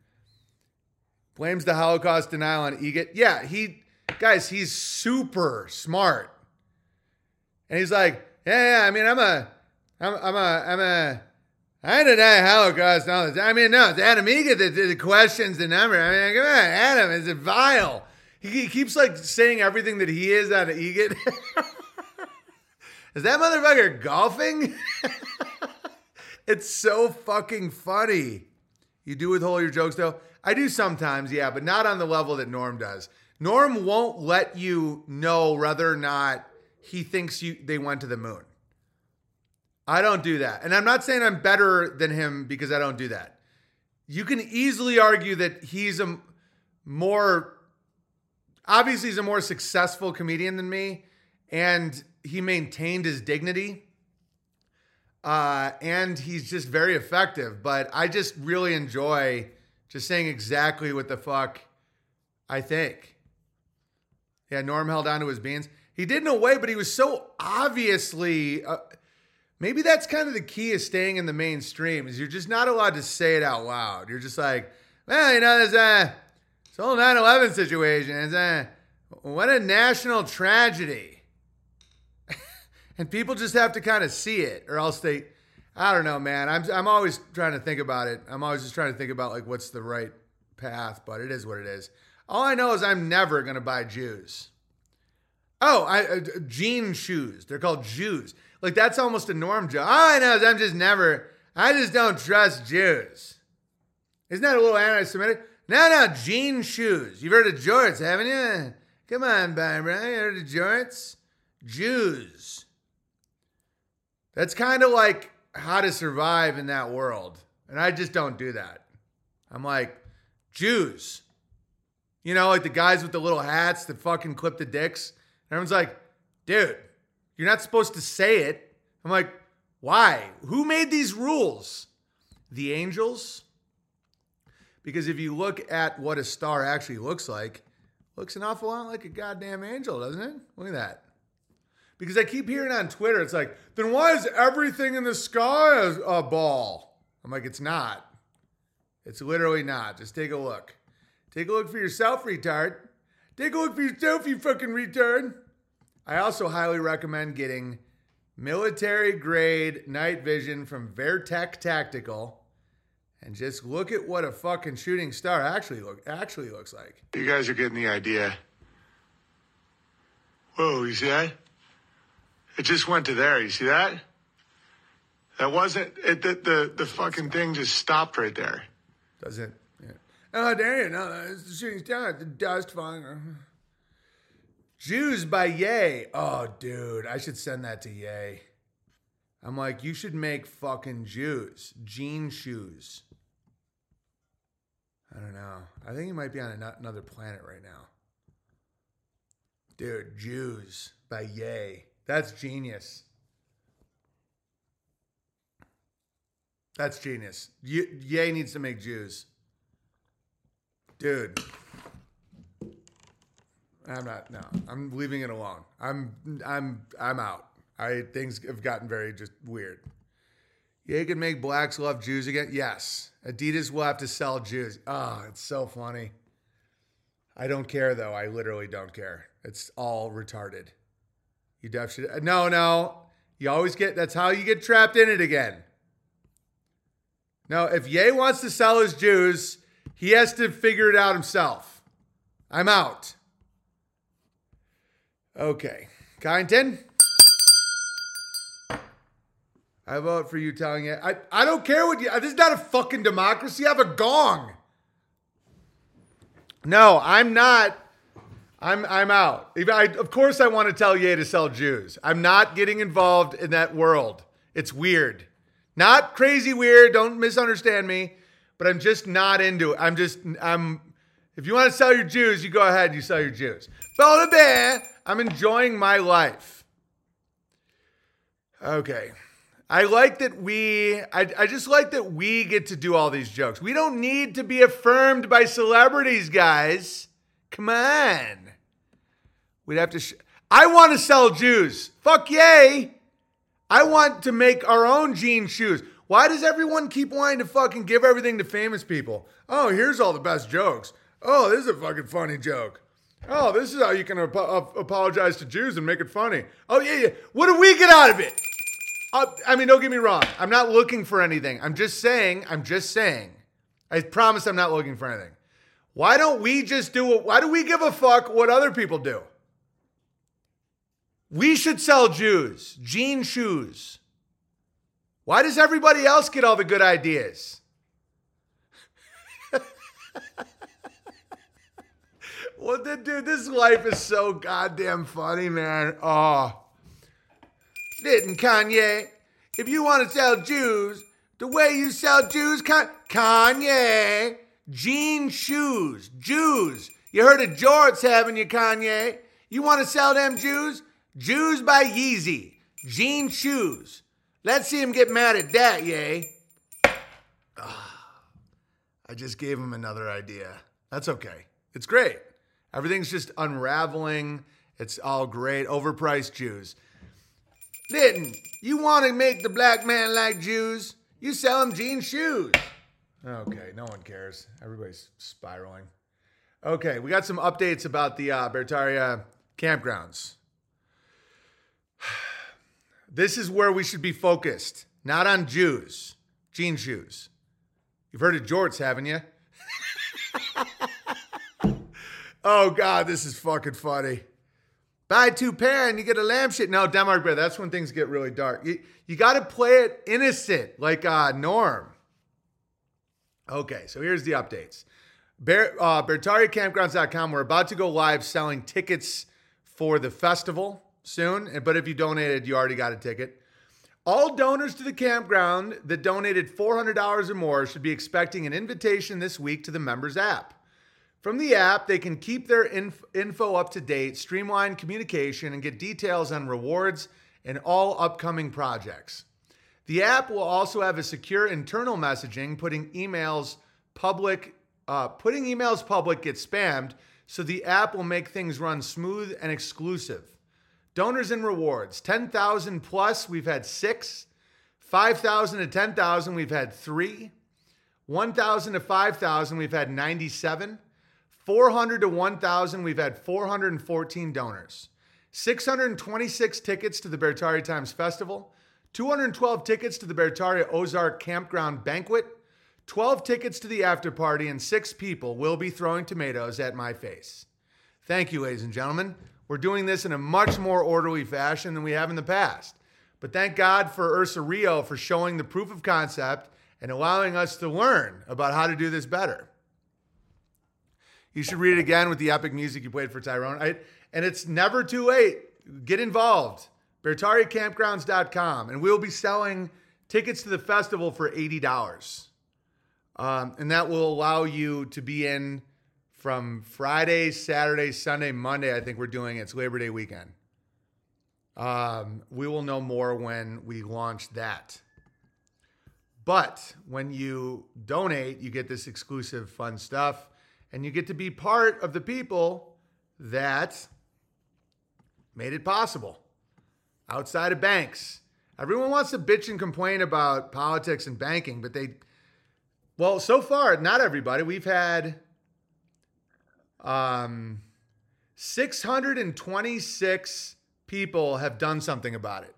blames the Holocaust denial on Eget. Yeah, he guys, he's super smart. And he's like, yeah, yeah, I mean, I'm a, I'm, I'm a, I'm a, I deny Holocaust all the time. I mean, no, it's Adam that, that questions the number. I mean, come on, Adam is it vile. He, he keeps like saying everything that he is out of Egan. is that motherfucker golfing? it's so fucking funny. You do withhold your jokes though? I do sometimes, yeah, but not on the level that Norm does. Norm won't let you know whether or not he thinks you they went to the moon. I don't do that. And I'm not saying I'm better than him because I don't do that. You can easily argue that he's a more obviously he's a more successful comedian than me and he maintained his dignity. Uh, and he's just very effective, but I just really enjoy just saying exactly what the fuck I think. Yeah, Norm held on to his beans. He did in a way, but he was so obviously. Uh, maybe that's kind of the key of staying in the mainstream is you're just not allowed to say it out loud. You're just like, well, you know, there's a this whole 9/11 situation. It's a what a national tragedy, and people just have to kind of see it, or else they. I don't know, man. I'm I'm always trying to think about it. I'm always just trying to think about like what's the right path, but it is what it is. All I know is I'm never gonna buy Jews. Oh, I uh, jean shoes. They're called Jews. Like that's almost a norm joke. All I know is I'm just never. I just don't trust Jews. Isn't that a little anti-Semitic? No, no, jean shoes. You've heard of jorts, haven't you? Come on, Barbara. You heard of jorts? Jews. That's kind of like how to survive in that world. And I just don't do that. I'm like, Jews. You know, like the guys with the little hats that fucking clip the dicks. Everyone's like, dude, you're not supposed to say it. I'm like, why? Who made these rules? The angels? Because if you look at what a star actually looks like, looks an awful lot like a goddamn angel, doesn't it? Look at that. Because I keep hearing on Twitter, it's like, then why is everything in the sky a, a ball? I'm like, it's not. It's literally not. Just take a look. Take a look for yourself, retard. Take a look for yourself, you fucking retard. I also highly recommend getting military grade night vision from Vertec Tactical and just look at what a fucking shooting star actually look actually looks like. You guys are getting the idea. Whoa, you see that? It just went to there. You see that? That wasn't it. The the, the fucking thing just stopped right there. Does Yeah. Oh, there you it's the shooting star, the dust falling. Jews by Ye. Oh, dude, I should send that to Ye. I'm like, you should make fucking Jews, jean shoes. I don't know. I think he might be on another planet right now. Dude, Jews by Ye. That's genius. That's genius. Ye, Ye needs to make Jews. Dude. I'm not. No, I'm leaving it alone. I'm. I'm. I'm out. I things have gotten very just weird. Yeah, you can make blacks love Jews again. Yes, Adidas will have to sell Jews. Oh, it's so funny. I don't care though. I literally don't care. It's all retarded. You def should. Uh, no, no. You always get. That's how you get trapped in it again. No, if Ye wants to sell his Jews, he has to figure it out himself. I'm out. Okay. Kyneton? I vote for you telling it. I, I don't care what you. This is not a fucking democracy. I have a gong. No, I'm not. I'm I'm out. I, of course, I want to tell Ye to sell Jews. I'm not getting involved in that world. It's weird. Not crazy weird. Don't misunderstand me. But I'm just not into it. I'm just I'm. If you want to sell your Jews, you go ahead. You sell your Jews. Build a bear. I'm enjoying my life. Okay. I like that we, I, I just like that we get to do all these jokes. We don't need to be affirmed by celebrities, guys. Come on. We'd have to, sh- I want to sell Jews. Fuck yay. I want to make our own jean shoes. Why does everyone keep wanting to fucking give everything to famous people? Oh, here's all the best jokes. Oh, this is a fucking funny joke. Oh, this is how you can ap- ap- apologize to Jews and make it funny. Oh, yeah, yeah. What do we get out of it? Uh, I mean, don't get me wrong. I'm not looking for anything. I'm just saying. I'm just saying. I promise I'm not looking for anything. Why don't we just do it? Why do we give a fuck what other people do? We should sell Jews, jean shoes. Why does everybody else get all the good ideas? well, dude, this life is so goddamn funny, man. Oh. Didn't Kanye? If you want to sell Jews, the way you sell Jews, Kanye, jean shoes, Jews. You heard of jorts, haven't you, Kanye? You want to sell them Jews? Jews by Yeezy, jean shoes. Let's see him get mad at that, yay. Ah, I just gave him another idea. That's okay. It's great. Everything's just unraveling. It's all great. Overpriced Jews. Didn't you want to make the black man like Jews? You sell him jean shoes. Okay, no one cares. Everybody's spiraling. Okay, we got some updates about the uh, Beartaria campgrounds. This is where we should be focused, not on Jews, jean shoes. You've heard of jorts, haven't you? oh God, this is fucking funny. Buy two pair and you get a lampshade. No, Denmark Bear, that's when things get really dark. You, you got to play it innocent, like uh, Norm. Okay, so here's the updates. Bear, uh, BeartariaCampgrounds.com. We're about to go live selling tickets for the festival soon. But if you donated, you already got a ticket. All donors to the campground that donated $400 or more should be expecting an invitation this week to the members app. From the app, they can keep their inf- info up to date, streamline communication, and get details on rewards and all upcoming projects. The app will also have a secure internal messaging, putting emails public, uh, putting emails public gets spammed, so the app will make things run smooth and exclusive. Donors and rewards 10,000 plus, we've had six. 5,000 to 10,000, we've had three. 1,000 to 5,000, we've had 97. 400 to 1,000, we've had 414 donors. 626 tickets to the Beartaria Times Festival. 212 tickets to the Beartaria Ozark Campground Banquet. 12 tickets to the after party, and six people will be throwing tomatoes at my face. Thank you, ladies and gentlemen. We're doing this in a much more orderly fashion than we have in the past. But thank God for Ursa Rio for showing the proof of concept and allowing us to learn about how to do this better. You should read it again with the epic music you played for Tyrone. I, and it's never too late. Get involved. BeartariaCampgrounds.com. And we'll be selling tickets to the festival for $80. Um, and that will allow you to be in from Friday, Saturday, Sunday, Monday. I think we're doing it. It's Labor Day weekend. Um, we will know more when we launch that. But when you donate, you get this exclusive fun stuff and you get to be part of the people that made it possible outside of banks. Everyone wants to bitch and complain about politics and banking, but they, well, so far, not everybody. We've had um, 626 people have done something about it.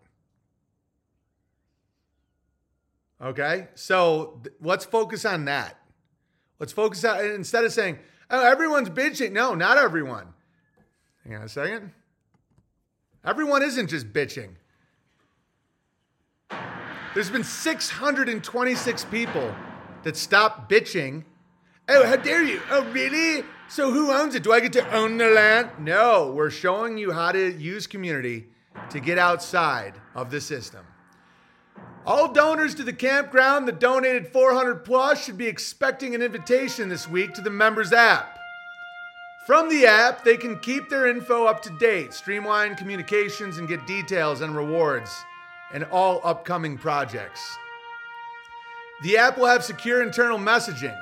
Okay, so th- let's focus on that. Let's focus on instead of saying, "Oh, everyone's bitching." No, not everyone. Hang on a second. Everyone isn't just bitching. There's been 626 people that stopped bitching. Oh, how dare you? Oh, really? So who owns it? Do I get to own the land? No, we're showing you how to use community to get outside of the system. All donors to the campground that donated 400 plus should be expecting an invitation this week to the members app. From the app, they can keep their info up to date, streamline communications, and get details and rewards and all upcoming projects. The app will have secure internal messaging.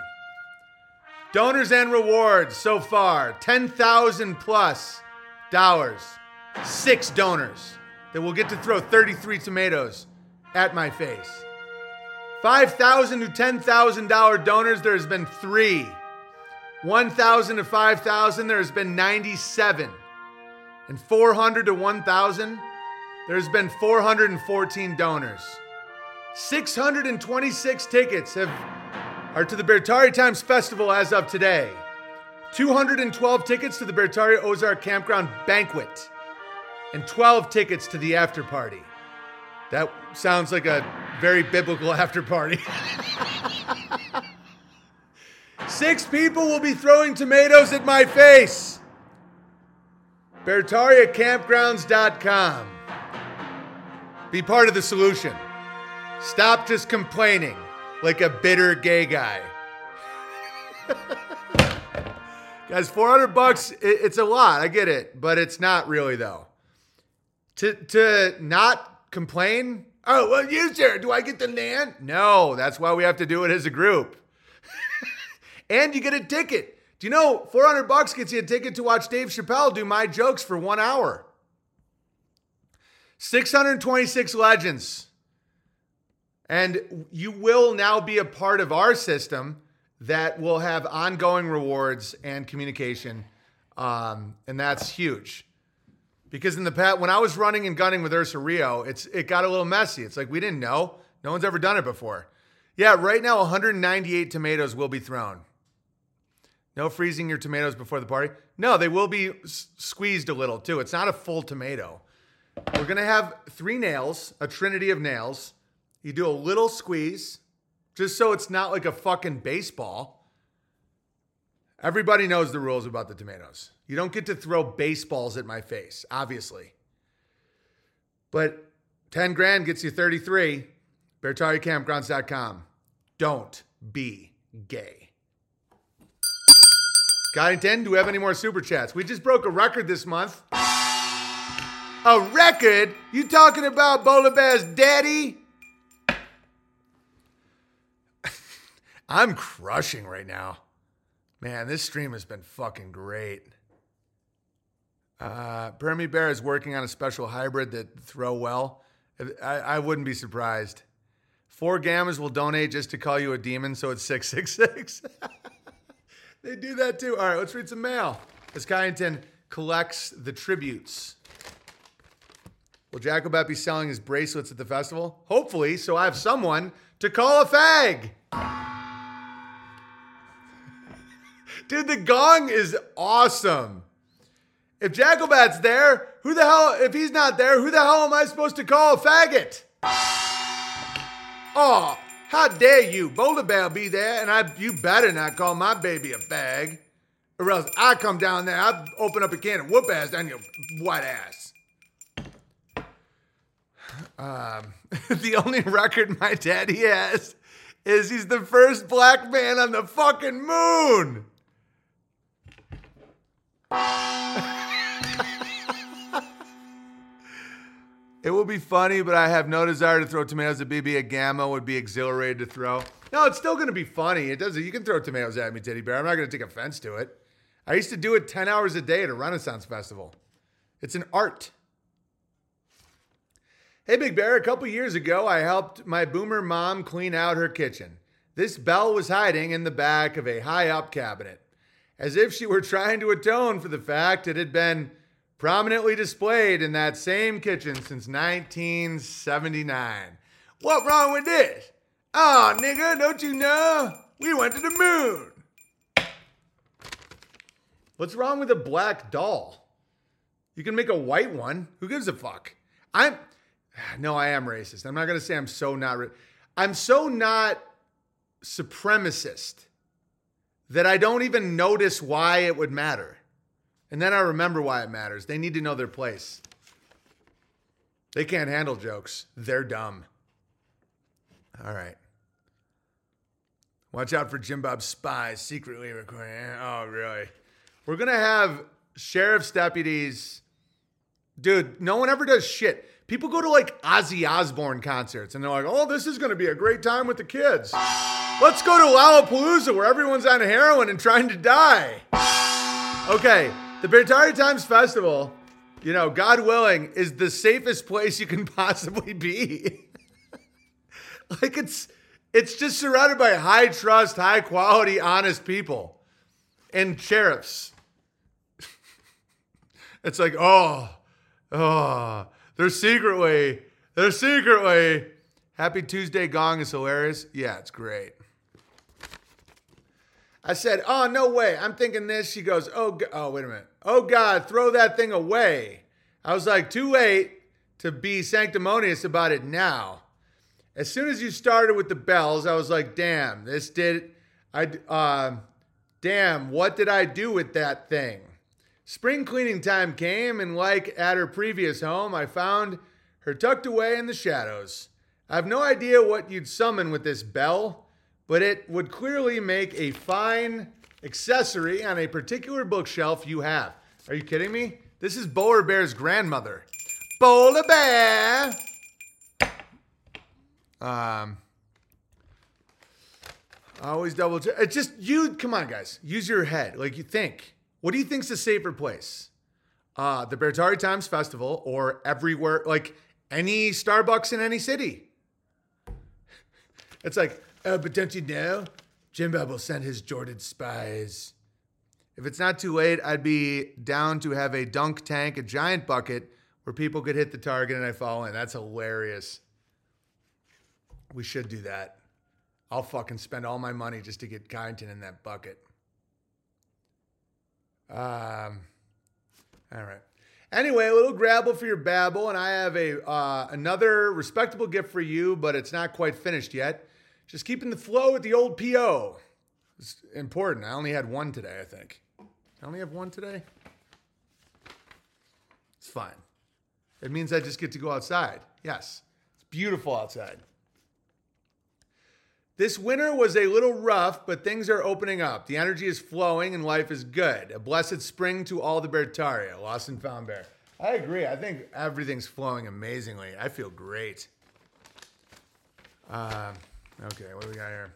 Donors and rewards so far 10,000 plus dollars. Six donors that will get to throw 33 tomatoes at my face. 5,000 to $10,000 donors, there has been three. 1,000 to 5,000, there has been 97. And 400 to 1,000, there's been 414 donors. 626 tickets have are to the Beartaria Times Festival as of today. 212 tickets to the Beartaria Ozark Campground Banquet. And 12 tickets to the after party. That sounds like a very biblical after party. Six people will be throwing tomatoes at my face. BeartariaCampgrounds.com. Be part of the solution. Stop just complaining like a bitter gay guy. Guys, 400 bucks, it- it's a lot. I get it, but it's not really though. To to not complain? Oh, well, you sir, do I get the land? No, that's why we have to do it as a group. and you get a ticket. Do you know 400 bucks gets you a ticket to watch Dave Chappelle do my jokes for 1 hour? 626 legends. And you will now be a part of our system that will have ongoing rewards and communication. Um, and that's huge. Because in the past, when I was running and gunning with Ursa Rio, it's it got a little messy. It's like we didn't know. No one's ever done it before. Yeah, right now 198 tomatoes will be thrown. No freezing your tomatoes before the party. No, they will be s- squeezed a little too. It's not a full tomato. We're gonna have three nails, a trinity of nails. You do a little squeeze, just so it's not like a fucking baseball. Everybody knows the rules about the tomatoes. You don't get to throw baseballs at my face, obviously. But 10 grand gets you 33. BeartariaCampgrounds.com. Don't be gay. Guy 10, do we have any more super chats? We just broke a record this month. A record? You talking about Bola Bear's daddy? I'm crushing right now. Man, this stream has been fucking great. Uh, Permy Bear is working on a special hybrid that throw well. I, I wouldn't be surprised. Four gammas will donate just to call you a demon, so it's 666. they do that too. All right, let's read some mail. As Kyington collects the tributes. Will Jacobet be selling his bracelets at the festival? Hopefully, so I have someone to call a fag. Dude, the gong is awesome. If Jacobet's there, who the hell, if he's not there, who the hell am I supposed to call a faggot? Oh, how dare you? Boulder Bear be there, and I you better not call my baby a fag. Or else I come down there, I open up a can of whoop ass down your white ass. Um, the only record my daddy has is he's the first black man on the fucking moon. It will be funny, but I have no desire to throw tomatoes at BB. A gamma would be exhilarated to throw. No, it's still going to be funny. It doesn't. You can throw tomatoes at me, teddy bear. I'm not going to take offense to it. I used to do it 10 hours a day at a Renaissance festival. It's an art. Hey, Big Bear, a couple years ago, I helped my boomer mom clean out her kitchen. This bell was hiding in the back of a high up cabinet, as if she were trying to atone for the fact it had been prominently displayed in that same kitchen since 1979. What wrong with this? Oh, nigga, don't you know? We went to the moon. What's wrong with a black doll? You can make a white one. Who gives a fuck? I'm no, I am racist. I'm not gonna say I'm so not. Ra- I'm so not supremacist that I don't even notice why it would matter. And then I remember why it matters. They need to know their place. They can't handle jokes. They're dumb. All right. Watch out for Jim Bob's spies secretly recording. Oh, really? We're going to have sheriff's deputies. Dude, no one ever does shit. People go to like Ozzy Osbourne concerts and they're like, oh, this is going to be a great time with the kids. Let's go to Lollapalooza where everyone's on heroin and trying to die. Okay, the Beartaria Times Festival, you know, God willing, is the safest place you can possibly be. like it's it's just surrounded by high trust, high quality, honest people and sheriffs. it's like, oh, oh, They're secretly, they're secretly. Happy Tuesday gong is hilarious. Yeah, it's great. I said, "Oh no way!" I'm thinking this. She goes, "Oh, go- oh, wait a minute. Oh God, throw that thing away." I was like, "Too late to be sanctimonious about it now." As soon as you started with the bells, I was like, "Damn, this did." I, uh, damn, what did I do with that thing? Spring cleaning time came, and like at her previous home, I found her tucked away in the shadows. I have no idea what you'd summon with this bell, but it would clearly make a fine accessory on a particular bookshelf you have. Are you kidding me? This is Bowler Bear's grandmother. Bowler Bear! Um, I always double check. It's just you. Come on, guys. Use your head. Like you think. What do you think's a safer place? Uh, the Beartaria Times Festival or everywhere, like any Starbucks in any city. It's like, oh, but don't you know? Jim Bob will send his Jordan spies. If it's not too late, I'd be down to have a dunk tank, a giant bucket where people could hit the target and I fall in. That's hilarious. We should do that. I'll fucking spend all my money just to get Kyneton in that bucket. Um, all right. Anyway, a little grabble for your babble, and I have a uh, another respectable gift for you, but it's not quite finished yet. Just keeping the flow with the old PO. It's important. I only had one today, I think. I only have one today. It's fine. It means I just get to go outside. Yes, it's beautiful outside. This winter was a little rough, but things are opening up. The energy is flowing and life is good. A blessed spring to all the Beartaria, lost and found bear. I agree. I think everything's flowing amazingly. I feel great. Um, okay, what do we got here?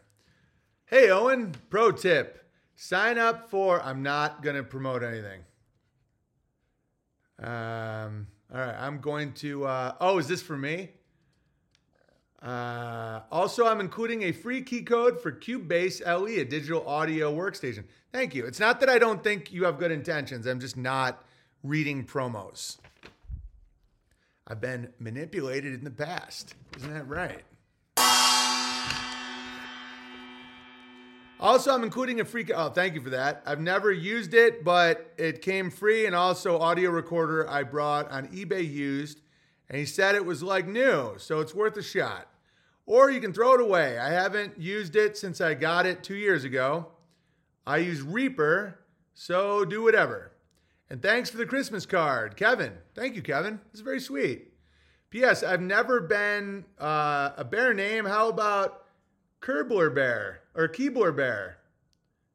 Hey, Owen, pro tip sign up for, I'm not going to promote anything. Um, all right, I'm going to, uh, oh, is this for me? Uh, also, I'm including a free key code for Cubase LE, a digital audio workstation. Thank you. It's not that I don't think you have good intentions, I'm just not reading promos. I've been manipulated in the past. Isn't that right? Also, I'm including a free. Oh, thank you for that. I've never used it, but it came free, and also audio recorder I brought on eBay used, and he said it was like new, so it's worth a shot. Or you can throw it away. I haven't used it since I got it two years ago. I use Reaper, so do whatever. And thanks for the Christmas card, Kevin. Thank you, Kevin. It's very sweet. P.S. I've never been uh, a bear name. How about Kerbler Bear or Keyboard Bear?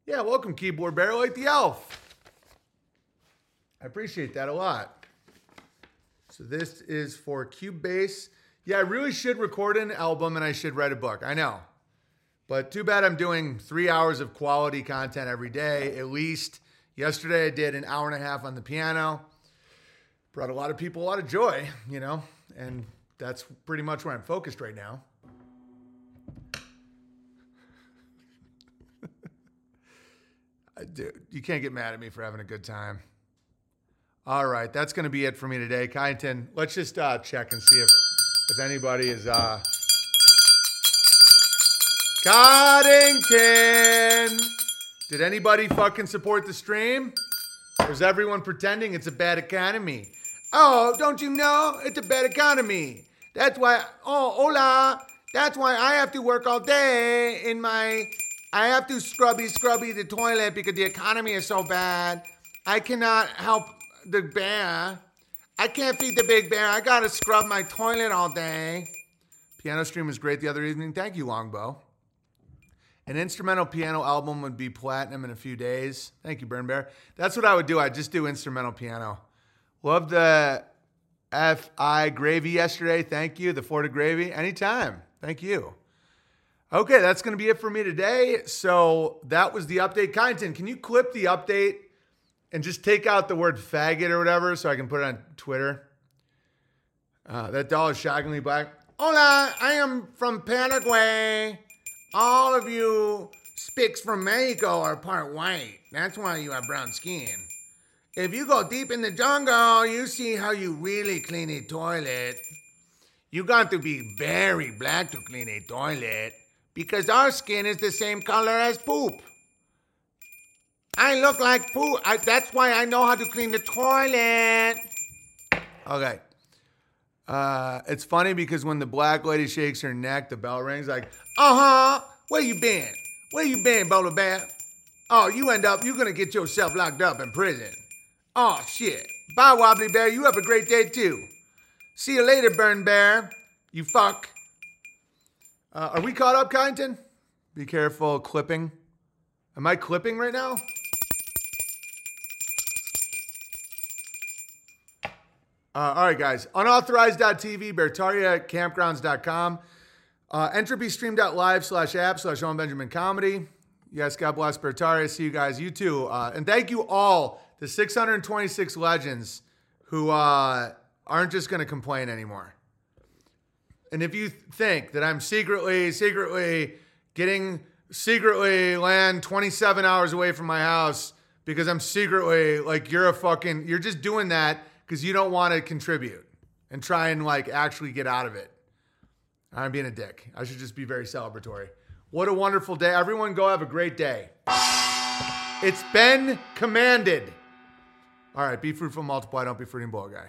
Yeah, welcome, Keyboard Bear, like the elf. I appreciate that a lot. So this is for Cubase. Yeah, I really should record an album and I should write a book. I know. But too bad I'm doing three hours of quality content every day, at least. Yesterday I did an hour and a half on the piano. Brought a lot of people a lot of joy, you know, and that's pretty much where I'm focused right now. Do. You can't get mad at me for having a good time. All right, that's going to be it for me today. Kyneton, let's just uh, check and see if if anybody is uh Coddington. Did anybody fucking support the stream? Or is everyone pretending it's a bad economy? Oh, don't you know? It's a bad economy. That's why oh hola. That's why I have to work all day in my I have to scrubby scrubby the toilet because the economy is so bad. I cannot help the bear. I can't feed the big bear. I gotta scrub my toilet all day. Piano stream was great the other evening. Thank you, Longbow. An instrumental piano album would be platinum in a few days. Thank you, Burn Bear. That's what I would do. I'd just do instrumental piano. Love the FI gravy yesterday. Thank you. The Florida gravy. Anytime. Thank you. Okay, that's going to be it for me today. So that was the update. Kyneton, can you clip the update and just take out the word faggot or whatever so I can put it on Twitter? Uh, that doll is shockingly black. Hola, I am from Paraguay. All of you spics from Mexico are part white. That's why you have brown skin. If you go deep in the jungle, you see how you really clean a toilet. You got to be very black to clean a toilet because our skin is the same color as poop. I look like poop. I, that's why I know how to clean the toilet. Okay. Uh, it's funny because when the black lady shakes her neck, the bell rings like, uh huh, where you been? Where you been, Bowler Bear? Oh, you end up, you're gonna get yourself locked up in prison. Oh, shit. Bye, Wobbly Bear. You have a great day, too. See you later, Burn Bear. You fuck. Uh, are we caught up, Kyneton? Be careful clipping. Am I clipping right now? Uh, all right, guys. Unauthorized.tv, BeartariaCampgrounds.com, uh, EntropyStream.live slash app slash Owen Benjamin Comedy. Yes, God bless Beartaria. See you guys. You too. Uh, and thank you all, the 626 legends who uh, aren't just going to complain anymore. And if you think that I'm secretly, secretly getting secretly land 27 hours away from my house because I'm secretly like you're a fucking you're just doing that because you don't want to contribute and try and like actually get out of it. I'm being a dick. I should just be very celebratory. What a wonderful day. Everyone go have a great day. It's been commanded. All right, be fruitful, multiply, don't be fruiting boy guy.